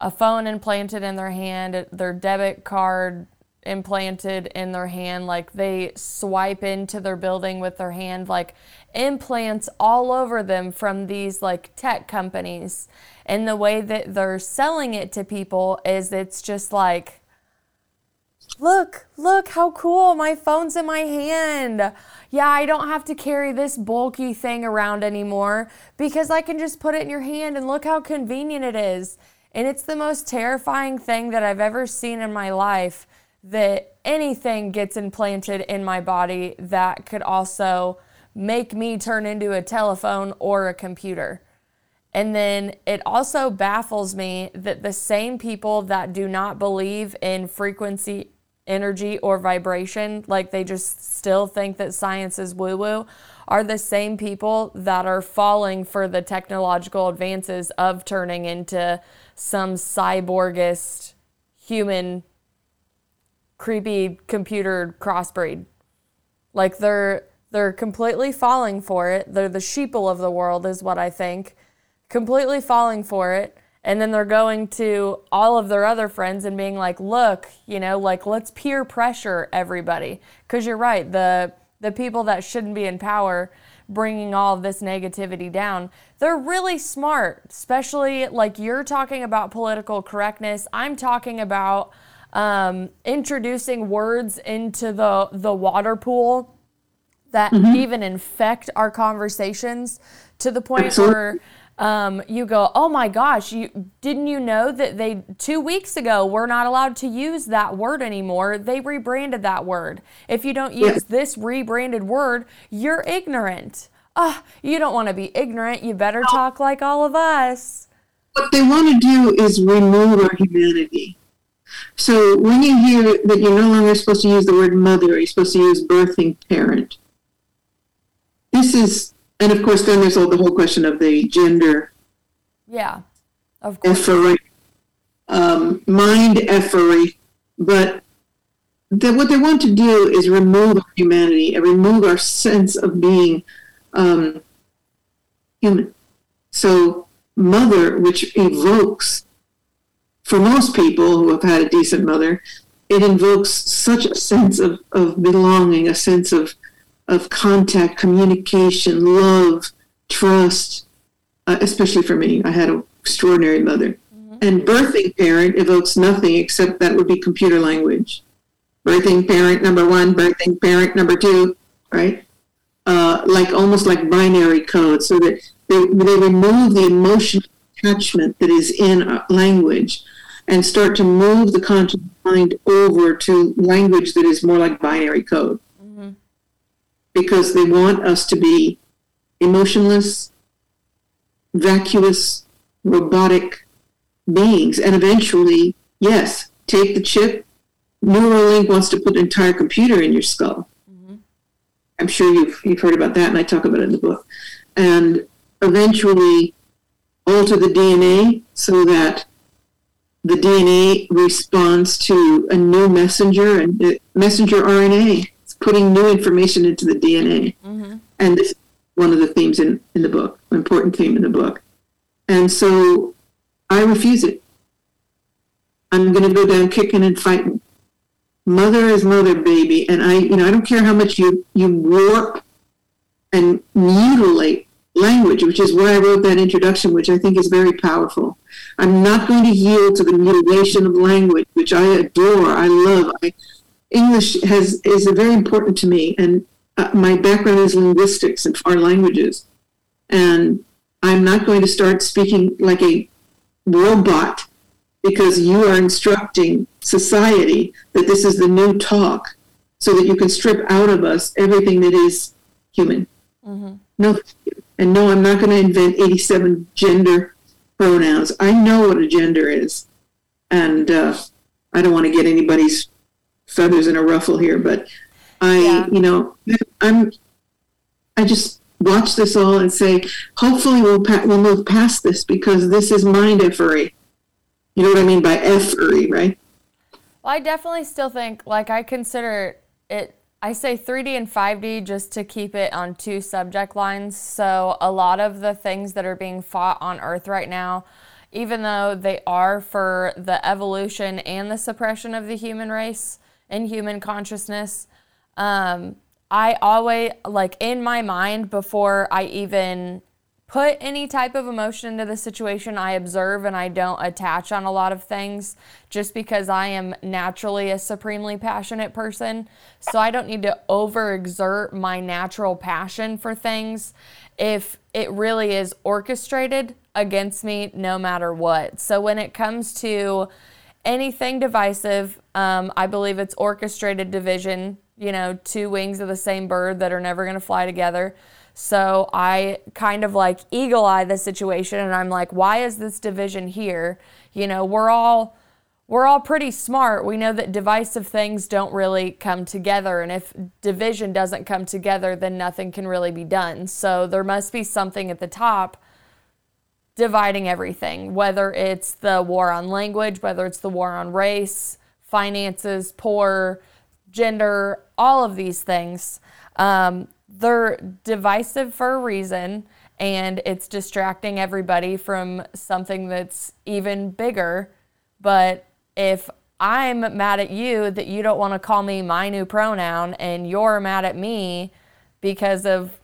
a phone implanted in their hand, their debit card implanted in their hand like they swipe into their building with their hand like implants all over them from these like tech companies. And the way that they're selling it to people is it's just like look look how cool my phone's in my hand. Yeah i don't have to carry this bulky thing around anymore because i can just put it in your hand and look how convenient it is. And it's the most terrifying thing that i've ever seen in my life that anything gets implanted in my body that could also make me turn into a telephone or a computer. And then it also baffles me that the same people that do not believe in frequency, energy, or vibration, like they just still think that science is woo woo, are the same people that are falling for the technological advances of turning into some cyborgist human creepy computer crossbreed. Like they're they're completely falling for it. They're the sheeple of the world is what I think. Completely falling for it And then they're going to all of their other friends and being like, look, you know, like let's peer pressure everybody. Because you're right, the, the people that shouldn't be in power bringing all this negativity down. They're really smart, especially like you're talking about political correctness. I'm talking about um, introducing words into the, the water pool that mm-hmm. even infect our conversations to the point Absolutely. where um, you go, oh my gosh, you didn't you know that they two weeks ago we're not allowed to use that word anymore? They rebranded that word. If you don't use this rebranded word, you're ignorant. Ah, oh, you don't want to be ignorant. You better talk like all of us. What they want to do is remove our humanity. So when you hear that you're no longer supposed to use the word mother, you're supposed to use birthing parent. This is and of course, then there's all the whole question of the gender. Yeah, of course. Effery, um, mind effery, but that what they want to do is remove our humanity and remove our sense of being um, human. So, mother, which evokes, for most people who have had a decent mother, it invokes such a sense of, of belonging, a sense of of contact, communication, love, trust, uh, especially for me. I had an extraordinary mother. Mm-hmm. And birthing parent evokes nothing except that would be computer language. Birthing parent number one, birthing parent number two, right? Uh, like almost like binary code, so that they, they remove the emotional attachment that is in language and start to move the conscious mind over to language that is more like binary code because they want us to be emotionless, vacuous, robotic beings. And eventually, yes, take the chip. Neuralink wants to put an entire computer in your skull. Mm-hmm. I'm sure you've, you've heard about that, and I talk about it in the book. And eventually alter the DNA so that the DNA responds to a new messenger and messenger RNA It's putting new information into the DNA. Mm-hmm. And this is one of the themes in, in the book, important theme in the book. And so I refuse it. I'm going to go down kicking and fighting. Mother is mother, baby. And I, you know, I don't care how much you, you warp and mutilate language, which is why I wrote that introduction, which I think is very powerful. I'm not going to yield to the mutilation of language, which I adore, I love. I, English has is very important to me, and uh, my background is linguistics and foreign languages, and I'm not going to start speaking like a robot because you are instructing society that this is the new talk, so that you can strip out of us everything that is human. Mm-hmm. No, and no, I'm not going to invent 87 gender pronouns. I know what a gender is, and uh, I don't want to get anybody's feathers in a ruffle here, but I, yeah. you know, I'm, I just watch this all and say, hopefully we'll pa- we'll move past this because this is mind effery. You know what I mean by effery, right? Well, I definitely still think like I consider it. I say 3D and 5D just to keep it on two subject lines. So a lot of the things that are being fought on Earth right now even though they are for the evolution and the suppression of the human race, and human consciousness. Um, I always, like in my mind, before I even put any type of emotion into the situation, I observe and I don't attach on a lot of things just because I am naturally a supremely passionate person. So I don't need to overexert my natural passion for things if it really is orchestrated against me no matter what. So when it comes to anything divisive, um, I believe it's orchestrated division, you know, two wings of the same bird that are never going to fly together. So I kind of like eagle eye the situation and I'm like, why is this division here? You know, we're all we're all pretty smart. We know that divisive things don't really come together. And if division doesn't come together, then nothing can really be done. So there must be something at the top dividing everything, whether it's the war on language, whether it's the war on race, finances, poor, gender, all of these things. Um, they're divisive for a reason and it's distracting everybody from something that's even bigger. But if I'm mad at you that you don't want to call me my new pronoun and you're mad at me because of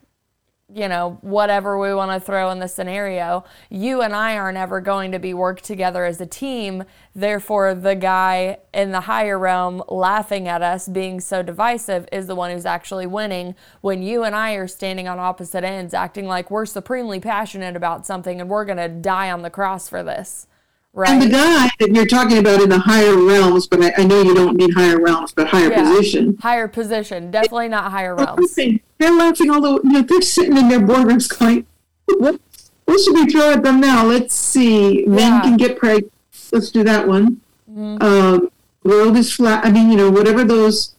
you know, whatever we want to throw in the scenario, you and I aren't ever going to be worked together as a team. Therefore, the guy in the higher realm laughing at us being so divisive is the one who's actually winning when you and I are standing on opposite ends, acting like we're supremely passionate about something and we're going to die on the cross for this. Right. And the guy that you're talking about in the higher realms, but I, I know you don't mean higher realms, but higher yeah. position. Higher position, definitely not higher realms. They're laughing all the you know, they're sitting in their boardrooms going, what, what should we throw at them now? Let's see. Men yeah. can get pregnant. Let's do that one. Mm-hmm. Um, world is flat. I mean, you know, whatever those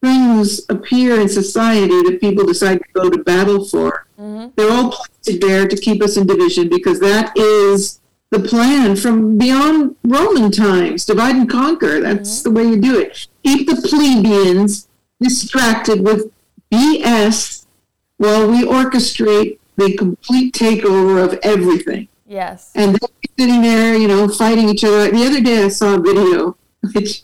things appear in society that people decide to go to battle for, mm-hmm. they're all planted there to keep us in division because that is the plan from beyond Roman times. Divide and conquer. That's mm-hmm. the way you do it. Keep the plebeians distracted with BS while we orchestrate the complete takeover of everything. Yes. And they're sitting there, you know, fighting each other. The other day I saw a video, which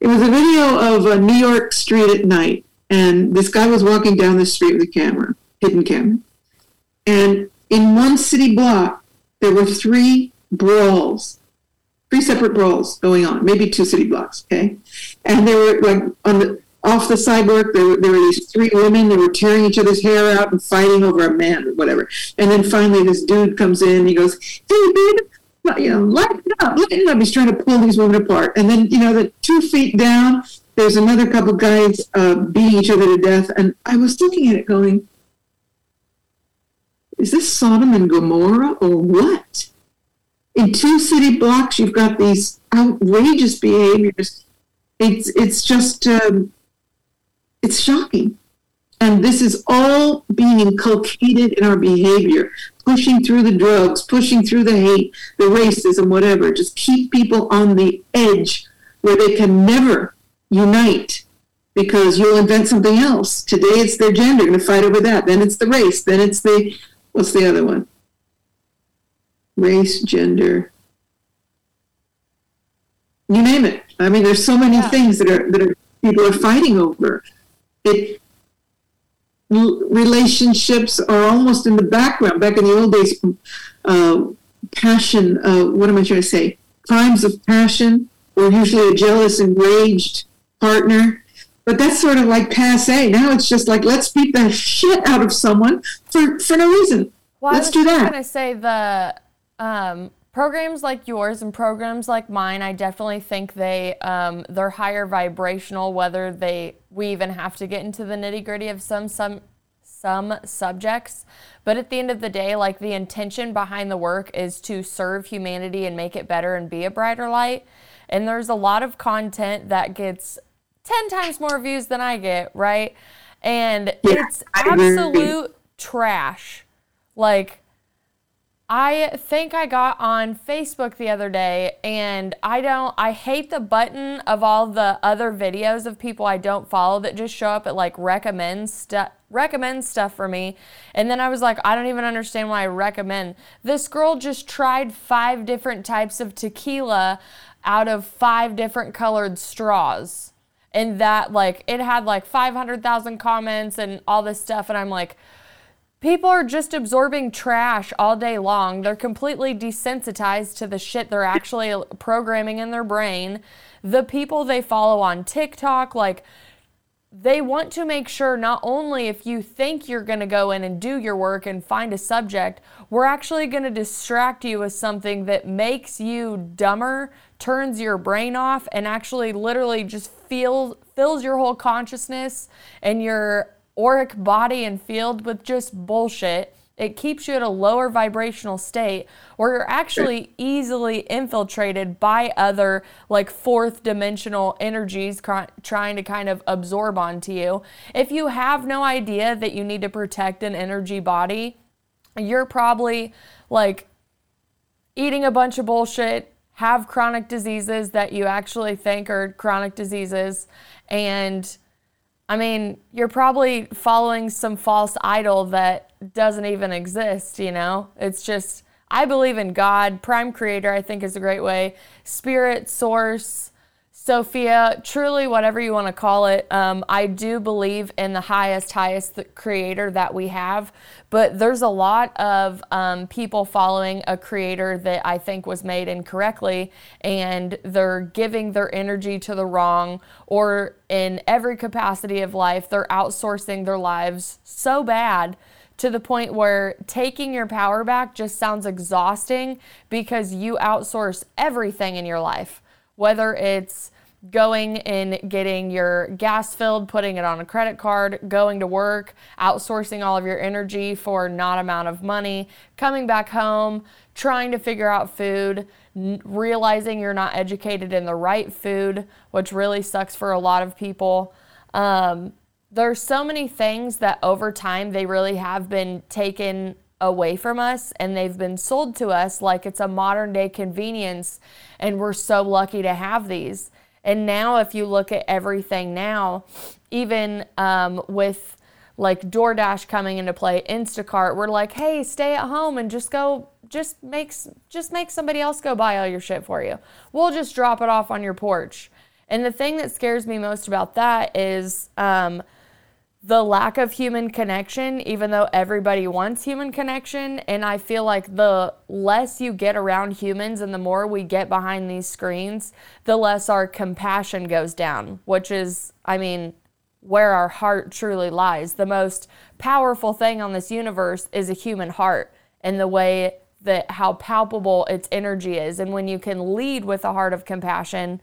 it was a video of a New York street at night. And this guy was walking down the street with a camera, hidden camera. And in one city block, there were three brawls, three separate brawls going on, maybe two city blocks, okay? And they were like on the off the sidewalk, there, there were these three women that were tearing each other's hair out and fighting over a man or whatever. And then finally, this dude comes in. He goes, "Hey, babe, you know, lighten up, lighten up." He's trying to pull these women apart. And then, you know, the two feet down, there's another couple guys uh, beating each other to death. And I was looking at it, going, is this Sodom and Gomorrah or what? In two city blocks, you've got these outrageous behaviors. It's it's just um, it's shocking, and this is all being inculcated in our behavior, pushing through the drugs, pushing through the hate, the racism, whatever. Just keep people on the edge where they can never unite because you'll invent something else. Today it's their gender, going to fight over that. Then it's the race. Then it's the What's the other one? Race, gender. You name it. I mean, there's so many yeah. things that are that are people are fighting over. It relationships are almost in the background. Back in the old days, uh, passion. Uh, what am I trying to say? Crimes of passion were usually a jealous, enraged partner but that's sort of like passe. Now it's just like let's beat the shit out of someone for for no reason. Well, let's do that. I was going to say the um, programs like yours and programs like mine. I definitely think they um, they're higher vibrational. Whether they we even have to get into the nitty gritty of some some some subjects. But at the end of the day, like the intention behind the work is to serve humanity and make it better and be a brighter light. And there's a lot of content that gets 10 times more views than I get, right? And yeah, it's absolute trash. Like, I think I got on Facebook the other day and I don't, I hate the button of all the other videos of people I don't follow that just show up at like recommend stuff. Recommend stuff for me. And then I was like, I don't even understand why I recommend. This girl just tried five different types of tequila out of five different colored straws and that like it had like 500,000 comments and all this stuff and I'm like people are just absorbing trash all day long. They're completely desensitized to the shit they're actually programming in their brain. The people they follow on TikTok like they want to make sure not only if you think you're going to go in and do your work and find a subject, we're actually going to distract you with something that makes you dumber, turns your brain off, and actually literally just feels fills your whole consciousness and your auric body and field with just bullshit. It keeps you at a lower vibrational state where you're actually easily infiltrated by other, like fourth dimensional energies trying to kind of absorb onto you. If you have no idea that you need to protect an energy body, you're probably like eating a bunch of bullshit, have chronic diseases that you actually think are chronic diseases, and I mean, you're probably following some false idol that doesn't even exist, you know? It's just, I believe in God. Prime Creator, I think, is a great way. Spirit, Source, Sophia, truly, whatever you want to call it, um, I do believe in the highest, highest creator that we have. But there's a lot of um, people following a creator that I think was made incorrectly, and they're giving their energy to the wrong, or in every capacity of life, they're outsourcing their lives so bad to the point where taking your power back just sounds exhausting because you outsource everything in your life, whether it's going and getting your gas filled, putting it on a credit card, going to work, outsourcing all of your energy for not amount of money, coming back home, trying to figure out food, realizing you're not educated in the right food, which really sucks for a lot of people. Um, there's so many things that over time they really have been taken away from us and they've been sold to us like it's a modern day convenience and we're so lucky to have these and now, if you look at everything now, even um, with like DoorDash coming into play, Instacart, we're like, hey, stay at home and just go, just makes, just make somebody else go buy all your shit for you. We'll just drop it off on your porch. And the thing that scares me most about that is um, the lack of human connection, even though everybody wants human connection. And I feel like the less you get around humans and the more we get behind these screens, the less our compassion goes down, which is, I mean, where our heart truly lies. The most powerful thing on this universe is a human heart and the way that how palpable its energy is. And when you can lead with a heart of compassion,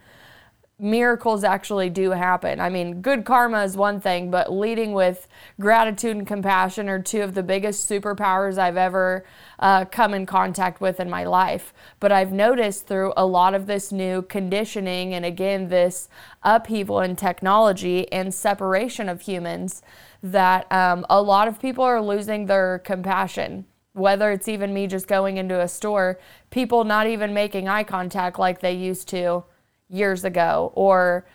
miracles actually do happen. I mean, good karma is one thing, but leading with gratitude and compassion are two of the biggest superpowers I've ever uh, come in contact with in my life. But I've noticed through a lot of this new conditioning and again, this upheaval in technology and separation of humans that um, a lot of people are losing their compassion. Whether it's even me just going into a store, people not even making eye contact like they used to years ago or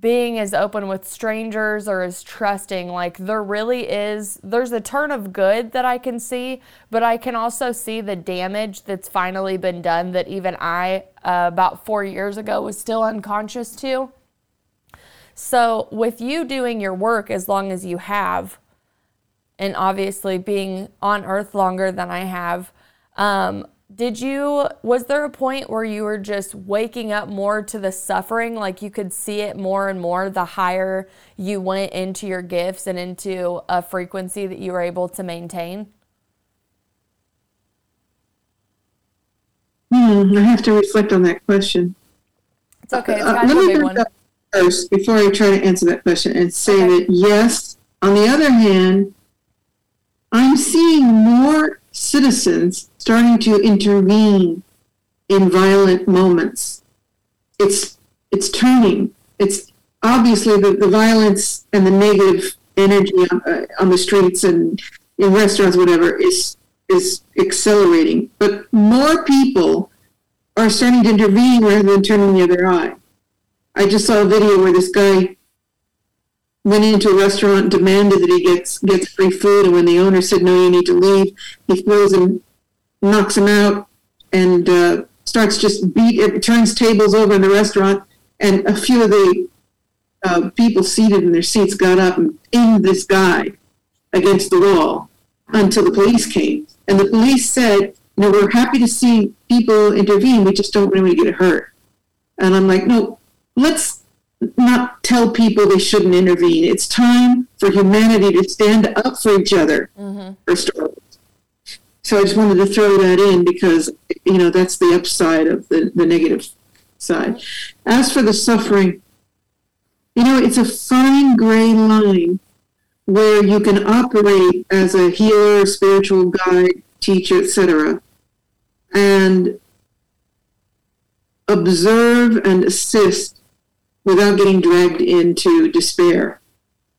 being as open with strangers or as trusting like there really is there's a turn of good that I can see but I can also see the damage that's finally been done that even I uh, about 4 years ago was still unconscious to. So with you doing your work as long as you have and obviously being on earth longer than I have um, did you was there a point where you were just waking up more to the suffering? Like you could see it more and more the higher you went into your gifts and into a frequency that you were able to maintain? Hmm, i have to reflect on that question. It's okay it's uh, of a big one. first before i try to answer that question and say okay. that yes on the other hand i'm seeing more citizens starting to intervene in violent moments. It's it's turning. It's obviously the, the violence and the negative energy on, uh, on the streets and in restaurants, whatever, is is accelerating. But more people are starting to intervene rather than turning the other eye. I just saw a video where this guy went into a restaurant, demanded that he gets gets free food, and when the owner said no, you need to leave, he throws him, knocks him out, and uh, starts just beat. It turns tables over in the restaurant, and a few of the uh, people seated in their seats got up and pinned this guy against the wall until the police came. And the police said, "You know, we're happy to see people intervene. We just don't really get hurt." And I'm like, "No, let's." not tell people they shouldn't intervene. It's time for humanity to stand up for each other. Mm-hmm. First of all. So I just wanted to throw that in because you know that's the upside of the, the negative side. As for the suffering, you know, it's a fine gray line where you can operate as a healer, spiritual guide, teacher, etc., and observe and assist without getting dragged into despair.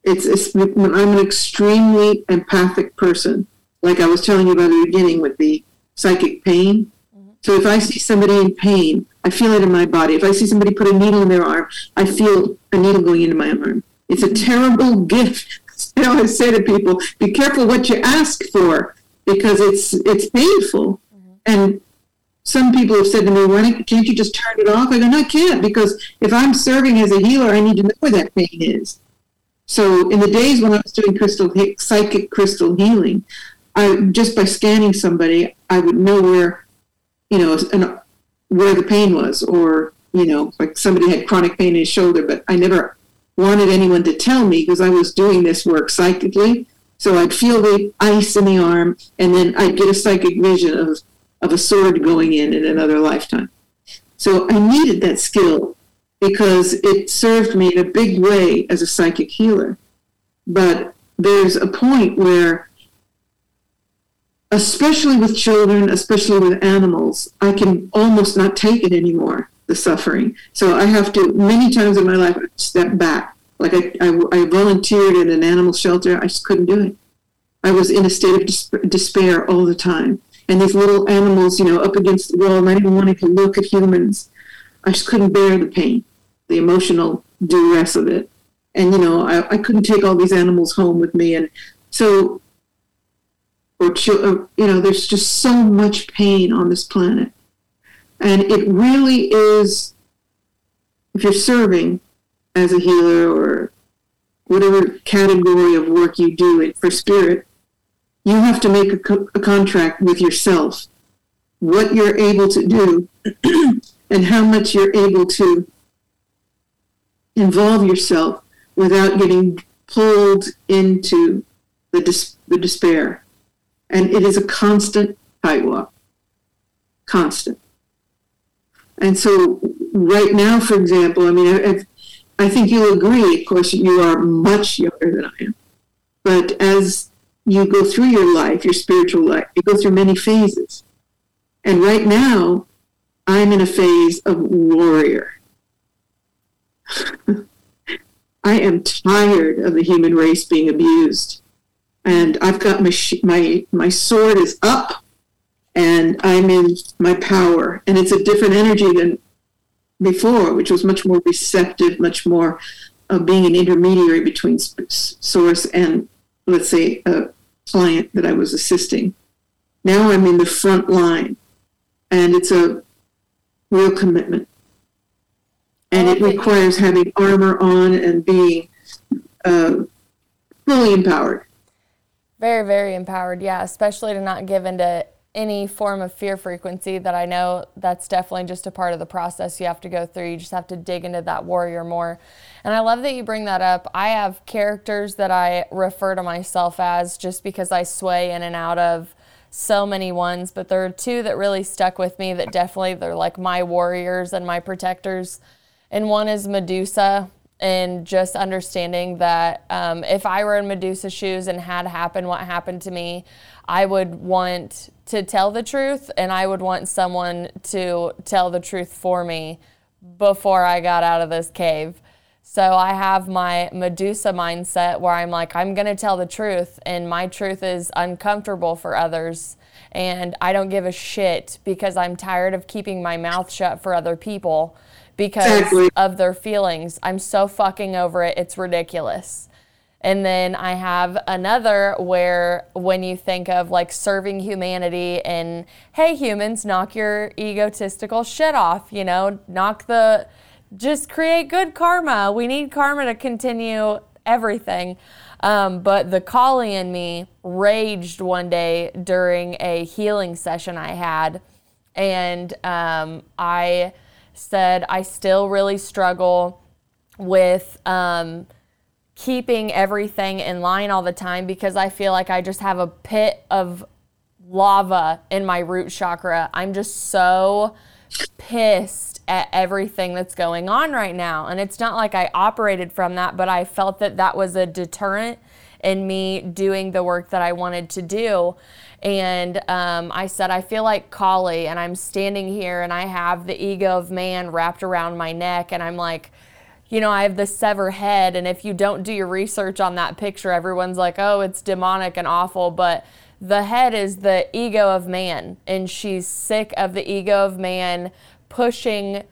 It's, it's I'm an extremely empathic person, like I was telling you about at the beginning with the psychic pain. Mm-hmm. So if I see somebody in pain, I feel it in my body. If I see somebody put a needle in their arm, I feel a needle going into my arm. It's a terrible gift. I always say to people, be careful what you ask for because it's it's painful. Mm-hmm. And some people have said to me, "Why can't you just turn it off?" I go, "No, I can't because if I'm serving as a healer, I need to know where that pain is." So in the days when I was doing crystal psychic crystal healing, I just by scanning somebody, I would know where, you know, an, where the pain was, or you know, like somebody had chronic pain in his shoulder, but I never wanted anyone to tell me because I was doing this work psychically. So I'd feel the ice in the arm, and then I'd get a psychic vision of of a sword going in in another lifetime. So I needed that skill because it served me in a big way as a psychic healer. But there's a point where, especially with children, especially with animals, I can almost not take it anymore, the suffering. So I have to, many times in my life, step back. Like I, I, I volunteered at an animal shelter, I just couldn't do it. I was in a state of despair all the time and these little animals, you know, up against the wall, not even wanting to look at humans. I just couldn't bear the pain, the emotional duress of it. And, you know, I, I couldn't take all these animals home with me. And so, or, uh, you know, there's just so much pain on this planet. And it really is, if you're serving as a healer or whatever category of work you do it for spirit, you have to make a, co- a contract with yourself what you're able to do and how much you're able to involve yourself without getting pulled into the, dis- the despair. And it is a constant tightrope, constant. And so, right now, for example, I mean, I, I think you'll agree, of course, you are much younger than I am. But as you go through your life, your spiritual life, you go through many phases. And right now, I'm in a phase of warrior. I am tired of the human race being abused. And I've got my, my, my sword is up and I'm in my power. And it's a different energy than before, which was much more receptive, much more of being an intermediary between source and let's say, a client that I was assisting. Now I'm in the front line, and it's a real commitment. And it requires having armor on and being uh, fully empowered. Very, very empowered, yeah, especially to not give into any form of fear frequency that I know that's definitely just a part of the process you have to go through. You just have to dig into that warrior more. And I love that you bring that up. I have characters that I refer to myself as just because I sway in and out of so many ones, but there are two that really stuck with me that definitely they're like my warriors and my protectors. And one is Medusa, and just understanding that um, if I were in Medusa's shoes and had happened what happened to me, I would want to tell the truth and I would want someone to tell the truth for me before I got out of this cave. So I have my Medusa mindset where I'm like, I'm going to tell the truth, and my truth is uncomfortable for others. And I don't give a shit because I'm tired of keeping my mouth shut for other people because exactly. of their feelings. I'm so fucking over it. It's ridiculous. And then I have another where when you think of like serving humanity and hey humans, knock your egotistical shit off, you know, knock the just create good karma. We need karma to continue everything. Um, but the Kali in me raged one day during a healing session I had. And um, I said, I still really struggle with um, keeping everything in line all the time because I feel like I just have a pit of lava in my root chakra. I'm just so pissed at everything that's going on right now. And it's not like I operated from that, but I felt that that was a deterrent in me doing the work that I wanted to do. And um, I said, I feel like Kali, and I'm standing here and I have the ego of man wrapped around my neck, and I'm like, you know, I have the sever head, and if you don't do your research on that picture, everyone's like, oh, it's demonic and awful. But the head is the ego of man, and she's sick of the ego of man pushing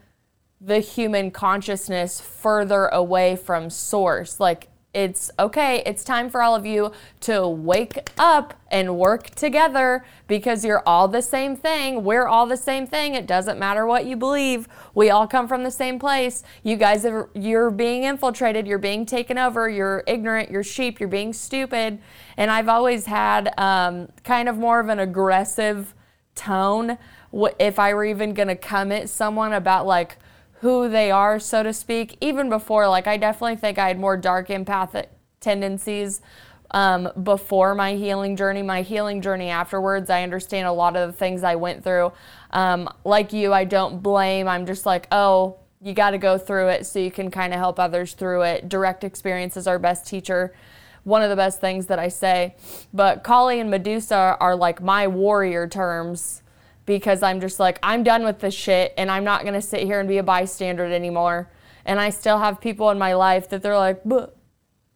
the human consciousness further away from source. Like it's okay. It's time for all of you to wake up and work together because you're all the same thing. We're all the same thing. It doesn't matter what you believe. We all come from the same place. You guys are you're being infiltrated, you're being taken over, you're ignorant, you're sheep, you're being stupid. And I've always had um, kind of more of an aggressive tone if I were even going to come at someone about like who they are, so to speak. Even before, like, I definitely think I had more dark empathic tendencies um, before my healing journey. My healing journey afterwards, I understand a lot of the things I went through. Um, like you, I don't blame. I'm just like, oh, you got to go through it so you can kind of help others through it. Direct experience is our best teacher. One of the best things that I say. But Kali and Medusa are like my warrior terms because I'm just like, I'm done with this shit and I'm not going to sit here and be a bystander anymore. And I still have people in my life that they're like, but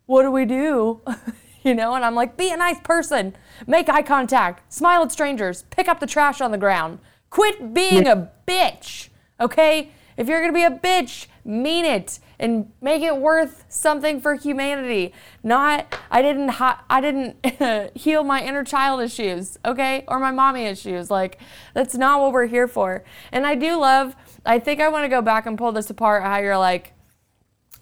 what do we do? you know, and I'm like, be a nice person, make eye contact, smile at strangers, pick up the trash on the ground, quit being a bitch, okay? If you're gonna be a bitch, mean it and make it worth something for humanity. Not I didn't I didn't heal my inner child issues, okay? Or my mommy issues. Like that's not what we're here for. And I do love I think I want to go back and pull this apart how you're like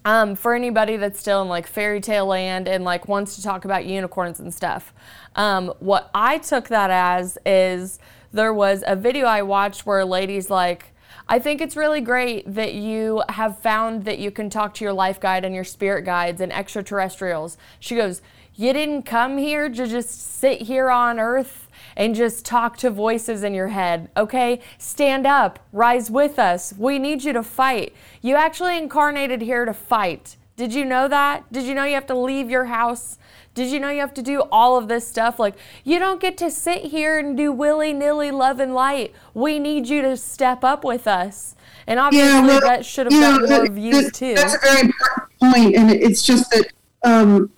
um, for anybody that's still in like fairy tale land and like wants to talk about unicorns and stuff. Um, what I took that as is there was a video I watched where a lady's like, I think it's really great that you have found that you can talk to your life guide and your spirit guides and extraterrestrials. She goes, You didn't come here to just sit here on earth and just talk to voices in your head, okay? Stand up, rise with us. We need you to fight. You actually incarnated here to fight. Did you know that? Did you know you have to leave your house did you know you have to do all of this stuff? Like, you don't get to sit here and do willy nilly love and light. We need you to step up with us. And obviously, yeah, well, that should have gotten more views too. That's a very important point, and it's just that um,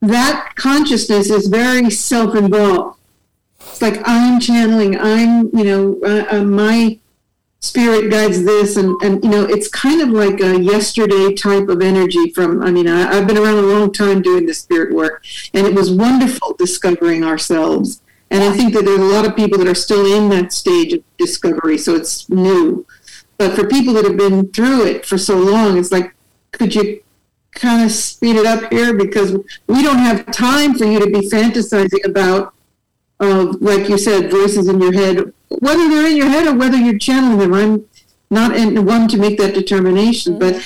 that consciousness is very self-involved. It's like I'm channeling. I'm, you know, uh, uh, my spirit guides this and, and you know it's kind of like a yesterday type of energy from i mean I, have been around a long time doing the spirit work and it was wonderful discovering ourselves. And i think that there's a lot of people that are still in that stage of discovery so it's new. But for people that have been through it for so long it's like could you kind of speed it up here? Because we don't have time for you to be fantasizing about uh, like you said voices in your head whether they're in your head or whether you're channeling them. I'm not in one to make that determination, but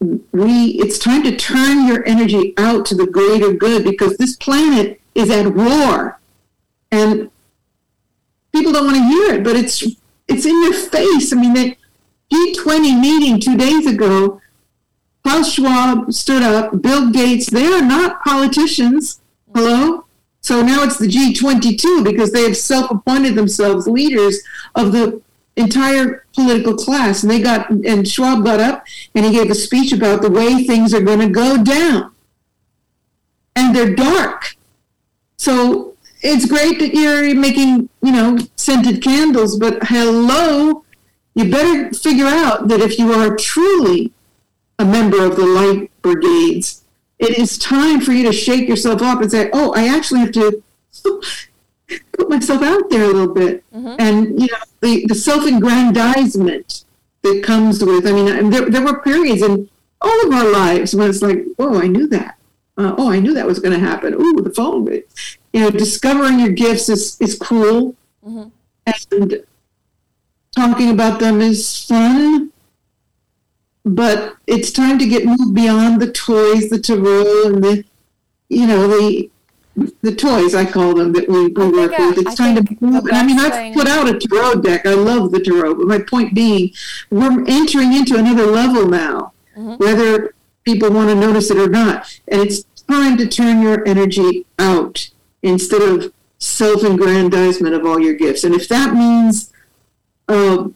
we it's time to turn your energy out to the greater good because this planet is at war and people don't want to hear it but it's it's in your face i mean that g20 meeting two days ago klaus schwab stood up bill gates they are not politicians hello so now it's the G22 because they have self appointed themselves leaders of the entire political class. And they got, and Schwab got up and he gave a speech about the way things are going to go down. And they're dark. So it's great that you're making, you know, scented candles, but hello, you better figure out that if you are truly a member of the light brigades, it is time for you to shake yourself up and say, "Oh, I actually have to put myself out there a little bit." Mm-hmm. And you know, the the self-aggrandizement that comes with. I mean, there there were periods in all of our lives when it's like, "Oh, I knew that. Uh, oh, I knew that was going to happen. Oh, the phone." You know, discovering your gifts is is cool, mm-hmm. and talking about them is fun but it's time to get moved beyond the toys, the tarot, and the, you know, the the toys I call them that we, we work with. It's I time to move. And I mean, I've put out a tarot deck. I love the tarot, but my point being, we're entering into another level now, mm-hmm. whether people want to notice it or not, and it's time to turn your energy out instead of self-aggrandizement of all your gifts. And if that means, uh,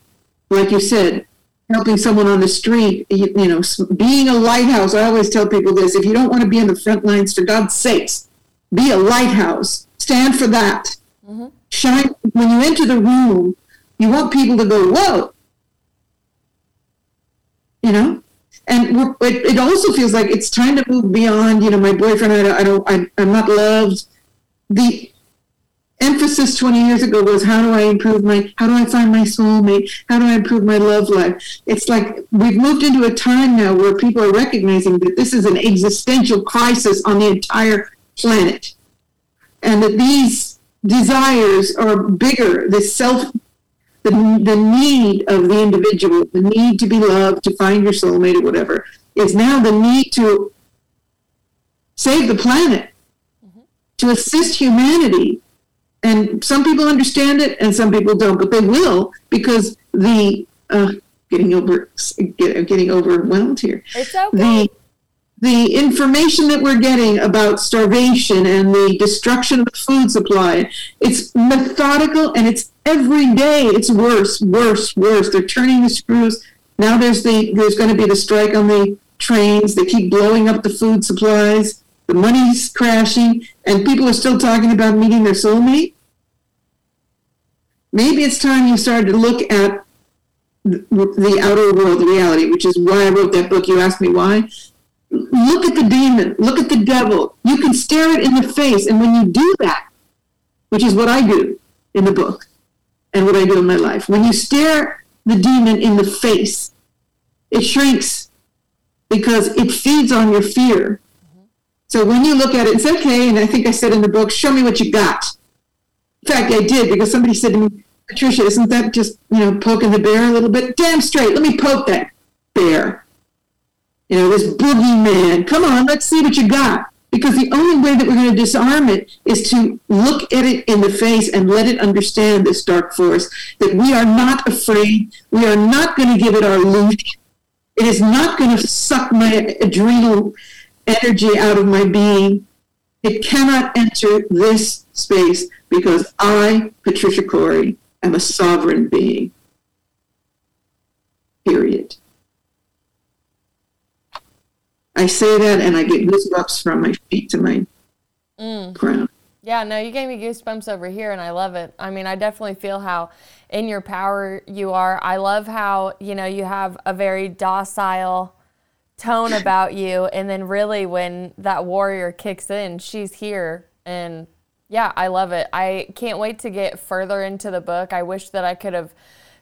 like you said, helping someone on the street, you, you, know, being a lighthouse. I always tell people this: if you don't want to be in the front lines, for God's sakes, be a lighthouse. Stand for that. Mm-hmm. Shine when you enter the room. You want people to go, "Whoa!" You know, and it, it also feels like it's time to move beyond. You know, my boyfriend, I don't, I don't I, I'm not loved. The emphasis 20 years ago was how do I improve my, how do I find my soulmate? How do I improve my love life? It's like we've moved into a time now where people are recognizing that this is an existential crisis on the entire planet. And that these desires are bigger, the self, the, the need of the individual, the need to be loved, to find your soulmate or whatever, is now the need to save the planet, mm-hmm. to assist humanity and some people understand it and some people don't but they will because the uh, getting over get, getting overwhelmed here. It's okay. the the information that we're getting about starvation and the destruction of the food supply it's methodical and it's every day it's worse worse worse. They're turning the screws. Now there's the there's going to be the strike on the trains. They keep blowing up the food supplies the money's crashing, and people are still talking about meeting their soulmate. Maybe it's time you started to look at the outer world, reality, which is why I wrote that book. You asked me why. Look at the demon, look at the devil. You can stare it in the face, and when you do that, which is what I do in the book and what I do in my life, when you stare the demon in the face, it shrinks because it feeds on your fear so when you look at it, it's okay. And I think I said in the book, show me what you got. In fact, I did because somebody said to me, Patricia, isn't that just, you know, poking the bear a little bit? Damn straight. Let me poke that bear. You know, this boogeyman. Come on, let's see what you got. Because the only way that we're going to disarm it is to look at it in the face and let it understand this dark force that we are not afraid. We are not going to give it our loot. It is not going to suck my adrenal energy out of my being. It cannot enter this space because I, Patricia Cori, am a sovereign being. Period. I say that and I get goosebumps from my feet to my mm. crown. Yeah, no, you gave me goosebumps over here and I love it. I mean, I definitely feel how in your power you are. I love how, you know, you have a very docile tone about you. And then really when that warrior kicks in she's here. And yeah i love it. I can't wait to get further into the book. I wish that i could have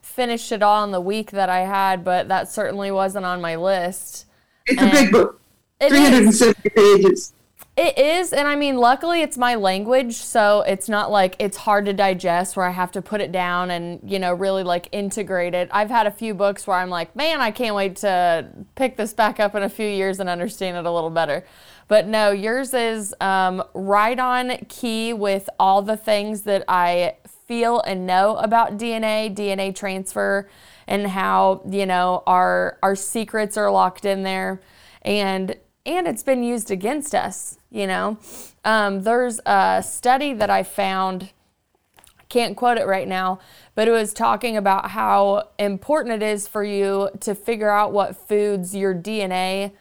finished it all in the week that i had but that certainly wasn't on my list. It's and a big book. 370 pages it is, and I mean, luckily it's my language, so it's not like it's hard to digest where I have to put it down and, you know, really like integrate it. I've had a few books where I'm like, man, I can't wait to pick this back up in a few years and understand it a little better. But no, yours is um, right on key with all the things that I feel and know about DNA, DNA transfer, and how, you know, our, our secrets are locked in there. And and it's been used against us, you know. Um, there's a study that I found, can't quote it right now, but it was talking about how important it is for you to figure out what foods your DNA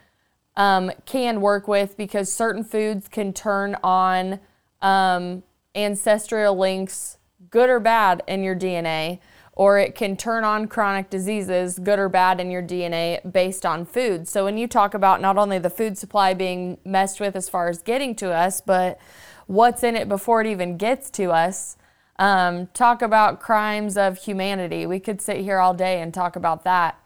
um, can work with because certain foods can turn on um, ancestral links, good or bad, in your DNA or it can turn on chronic diseases, good or bad, in your DNA based on food. So when you talk about not only the food supply being messed with as far as getting to us, but what's in it before it even gets to us, um, talk about crimes of humanity. We could sit here all day and talk about that.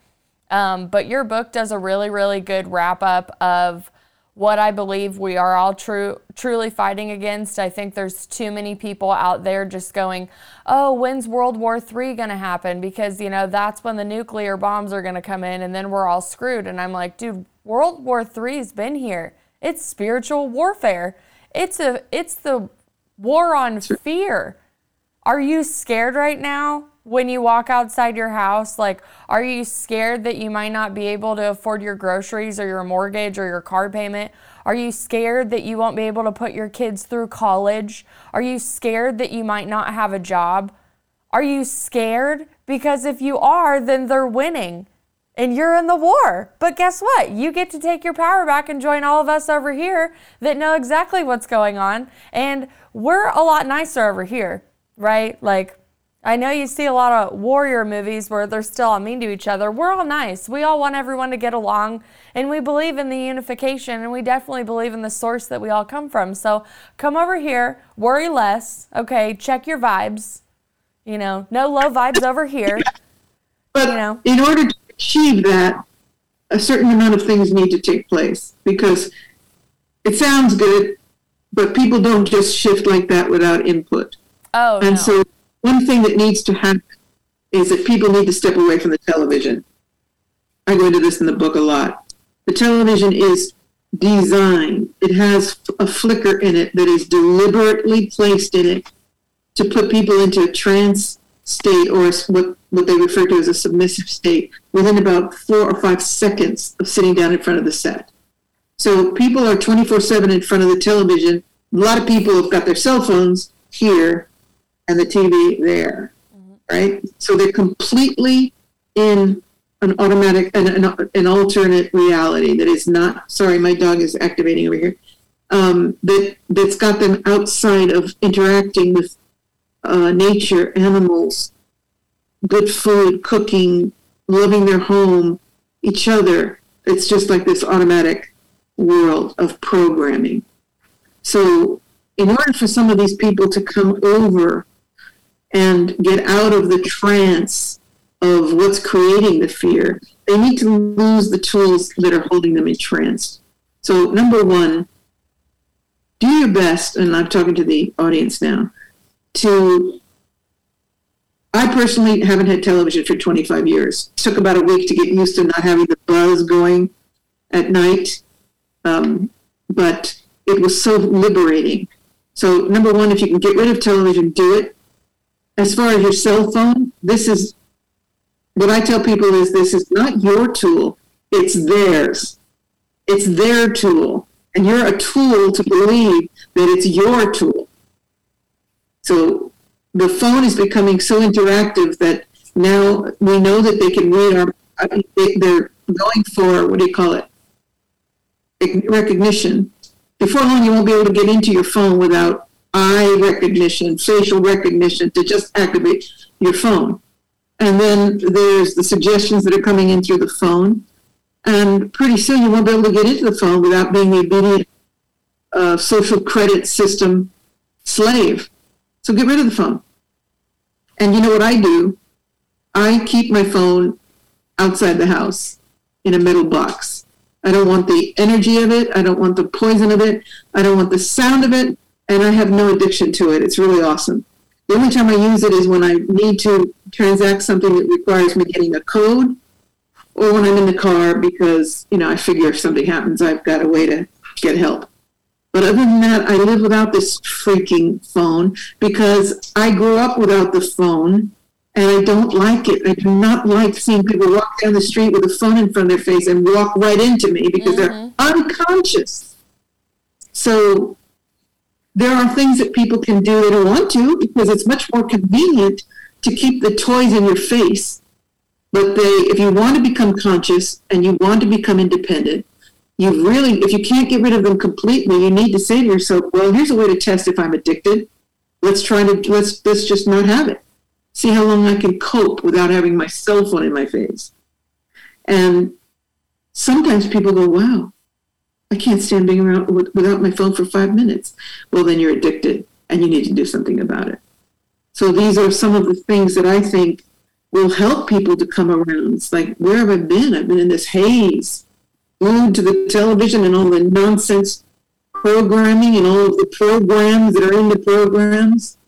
Um, but your book does a really, really good wrap up of what I believe we are all true truly fighting against. I think there's too many people out there just going, "Oh, when's World War III going to happen?" because, you know, that's when the nuclear bombs are going to come in and then we're all screwed. And I'm like, "Dude, World War III's been here. It's spiritual warfare. It's a it's the war on fear. Are you scared right now? When you walk outside your house? Like, are you scared that you might not be able to afford your groceries or your mortgage or your car payment? Are you scared that you won't be able to put your kids through college? Are you scared that you might not have a job? Are you scared? Because if you are, then they're winning and you're in the war. But guess what? You get to take your power back and join all of us over here that know exactly what's going on. And we're a lot nicer over here, right? Like, I know you see a lot of warrior movies where they're still all mean to each other. We're all nice. We all want everyone to get along, and we believe in the unification, and we definitely believe in the source that we all come from. So come over here, worry less. Okay, check your vibes. You know, no low vibes over here. But You know. in order to achieve that, a certain amount of things need to take place because it sounds good, but people don't just shift like that without input. Oh, And no. so, one thing that needs to happen is that people need to step away from the television. I go into this in the book a lot. The television is designed, it has a flicker in it that is deliberately placed in it to put people into a trance state or what, what they refer to as a submissive state within about four or five seconds of sitting down in front of the set. So people are 24 7 in front of the television. A lot of people have got their cell phones here and the TV there, right? So they're completely in an automatic, an, an, an alternate reality that is not, sorry, my dog is activating over here, um, that, that's got them outside of interacting with uh, nature, animals, good food, cooking, loving their home, each other. It's just like this automatic world of programming. So, in order for some of these people to come over and get out of the trance of what's creating the fear, they need to lose the tools that are holding them entranced. So, number one, do your best, and I'm talking to the audience now, to I personally haven't had television for 25 years. It took about a week to get used to not having the buzz going at night, um, but it was so liberating. So, number one, if you can get rid of television, do it. As far as your cell phone, this is what I tell people is this is not your tool, it's theirs. It's their tool. And you're a tool to believe that it's your tool. So the phone is becoming so interactive that now we know that they can read our. They're going for what do you call it? Recognition. Before long, you won't be able to get into your phone without eye recognition, facial recognition to just activate your phone. And then there's the suggestions that are coming in through the phone. And pretty soon you won't be able to get into the phone without being the obedient uh, social credit system slave. So get rid of the phone. And you know what I do? I keep my phone outside the house in a metal box. I don't want the energy of it. I don't want the poison of it. I don't want the sound of it. And I have no addiction to it. It's really awesome. The only time I use it is when I need to transact something that requires me getting a code or when I'm in the car because, you know, I figure if something happens, I've got a way to get help. But other than that, I live without this freaking phone because I grew up without the phone and I don't like it. I do not like seeing people walk down the street with a phone in front of their face and walk right into me because they're mm-hmm. unconscious. So there are things that people can do they don't want to because it's much more convenient to keep the toys in your face. But they, if you want to become conscious and you want to become independent, you really, if you can't get rid of them completely, you need to say to yourself, well, here's a way to test if I'm addicted. Let's try to, let's, let's just not have it. See how long I can cope without having my cell phone in my face. And sometimes people go, wow, I can't stand being around with, without my phone for five minutes. Well, then you're addicted and you need to do something about it. So these are some of the things that I think will help people to come around. It's like, where have I been? I've been in this haze, glued to the television and all the nonsense programming and all of the programs that are in the programs.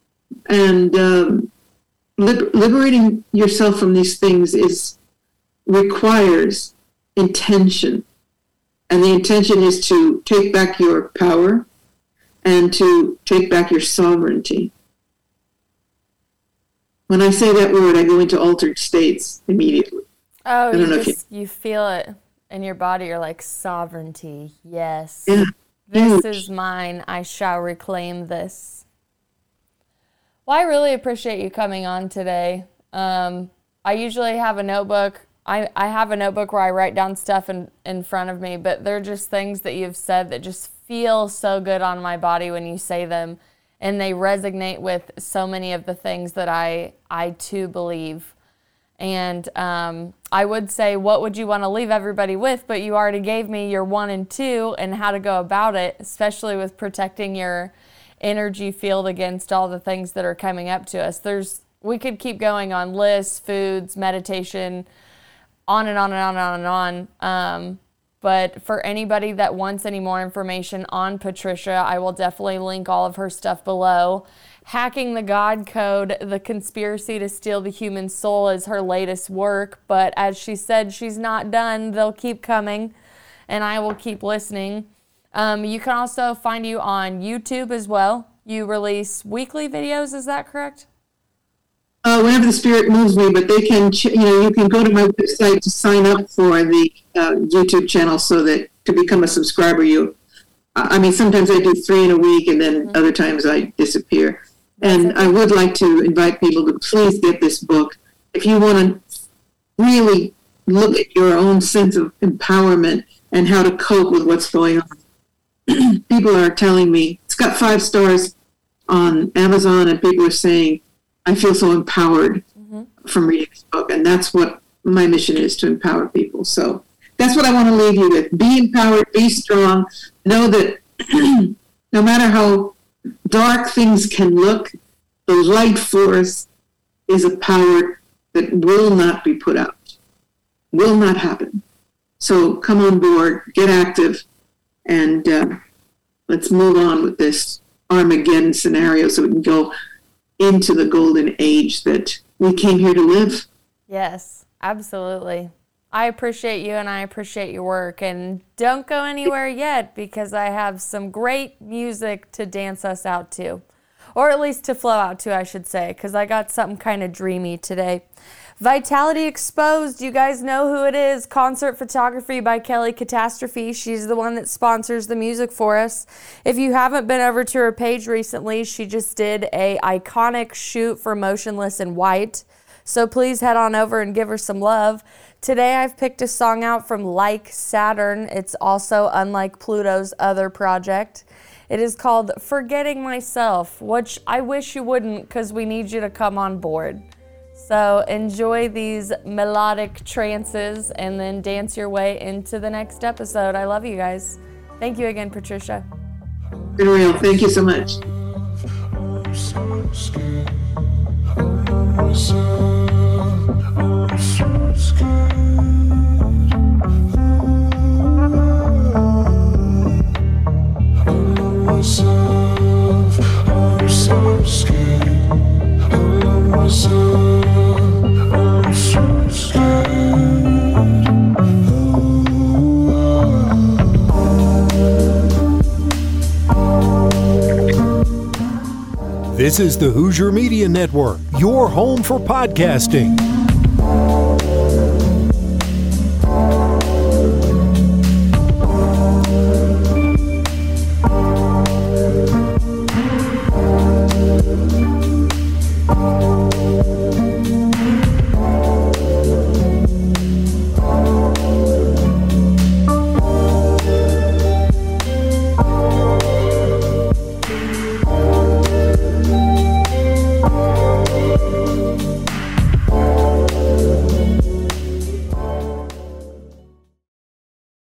And um, liber- liberating yourself from these things is requires intention. And the intention is to take back your power and to take back your sovereignty. When I say that word, I go into altered states immediately. Oh, you if you- you feel it in your body. You're like sovereignty. Yes. Yeah. This Huge. is mine. I shall reclaim this. Well, I really appreciate you coming on today. Um, I usually have a notebook. I, I have a notebook where I write down stuff in, in front of me, but they're just things that you've said that just feel so good on my body when you say them. and they resonate with so many of the things that I I too believe. And um, I would say, what would you want to leave everybody with? But you already gave me your one and two and how to go about it, especially with protecting your energy field against all the things that are coming up to us. There's we could keep going on lists, foods, meditation, on and on and on and on and on. Um, but for anybody that wants any more information on Patricia, I will definitely link all of her stuff below. Hacking the God Code, The Conspiracy to Steal the Human Soul is her latest work. But as she said, she's not done. They'll keep coming, and I will keep listening. Um, you can also find you on YouTube as well. You release weekly videos, is that correct? Uh, whenever the spirit moves me, but they can, ch- you know, you can go to my website to sign up for the uh, YouTube channel so that to become a subscriber, you, I mean, sometimes I do three in a week and then mm-hmm. other times I disappear. And I would like to invite people to please get this book. If you want to really look at your own sense of empowerment and how to cope with what's going on, people are telling me it's got five stars on Amazon, and people are saying I feel so empowered mm-hmm. from reading this book, and that's what my mission is to empower people. So that's what I want to leave you with: be empowered, be strong. Know that no matter how dark things can look, the light force is a power that will not be put out, will not happen. So come on board, get active, and uh, let's move on with this Armageddon scenario so we can go into the golden age that we came here to live. Yes, absolutely. I appreciate you and I appreciate your work. And don't go anywhere yet because I have some great music to dance us out to, or at least to flow out to, I should say, because I got something kind of dreamy today. Vitality Exposed, you guys know who it is. Concert photography by Kelly Catastrophe. She's the one that sponsors the music for us. If you haven't been over to her page recently, she just did a iconic shoot for Motionless in White. So please head on over and give her some love. Today I've picked a song out from Like Saturn. It's also unlike Pluto's other project. It is called Forgetting Myself, which I wish you wouldn't because we need you to come on board. So enjoy these melodic trances and then dance your way into the next episode. I love you guys. Thank you again, Patricia. Been real. Thank you so much. This is the Hoosier Media Network, your home for podcasting.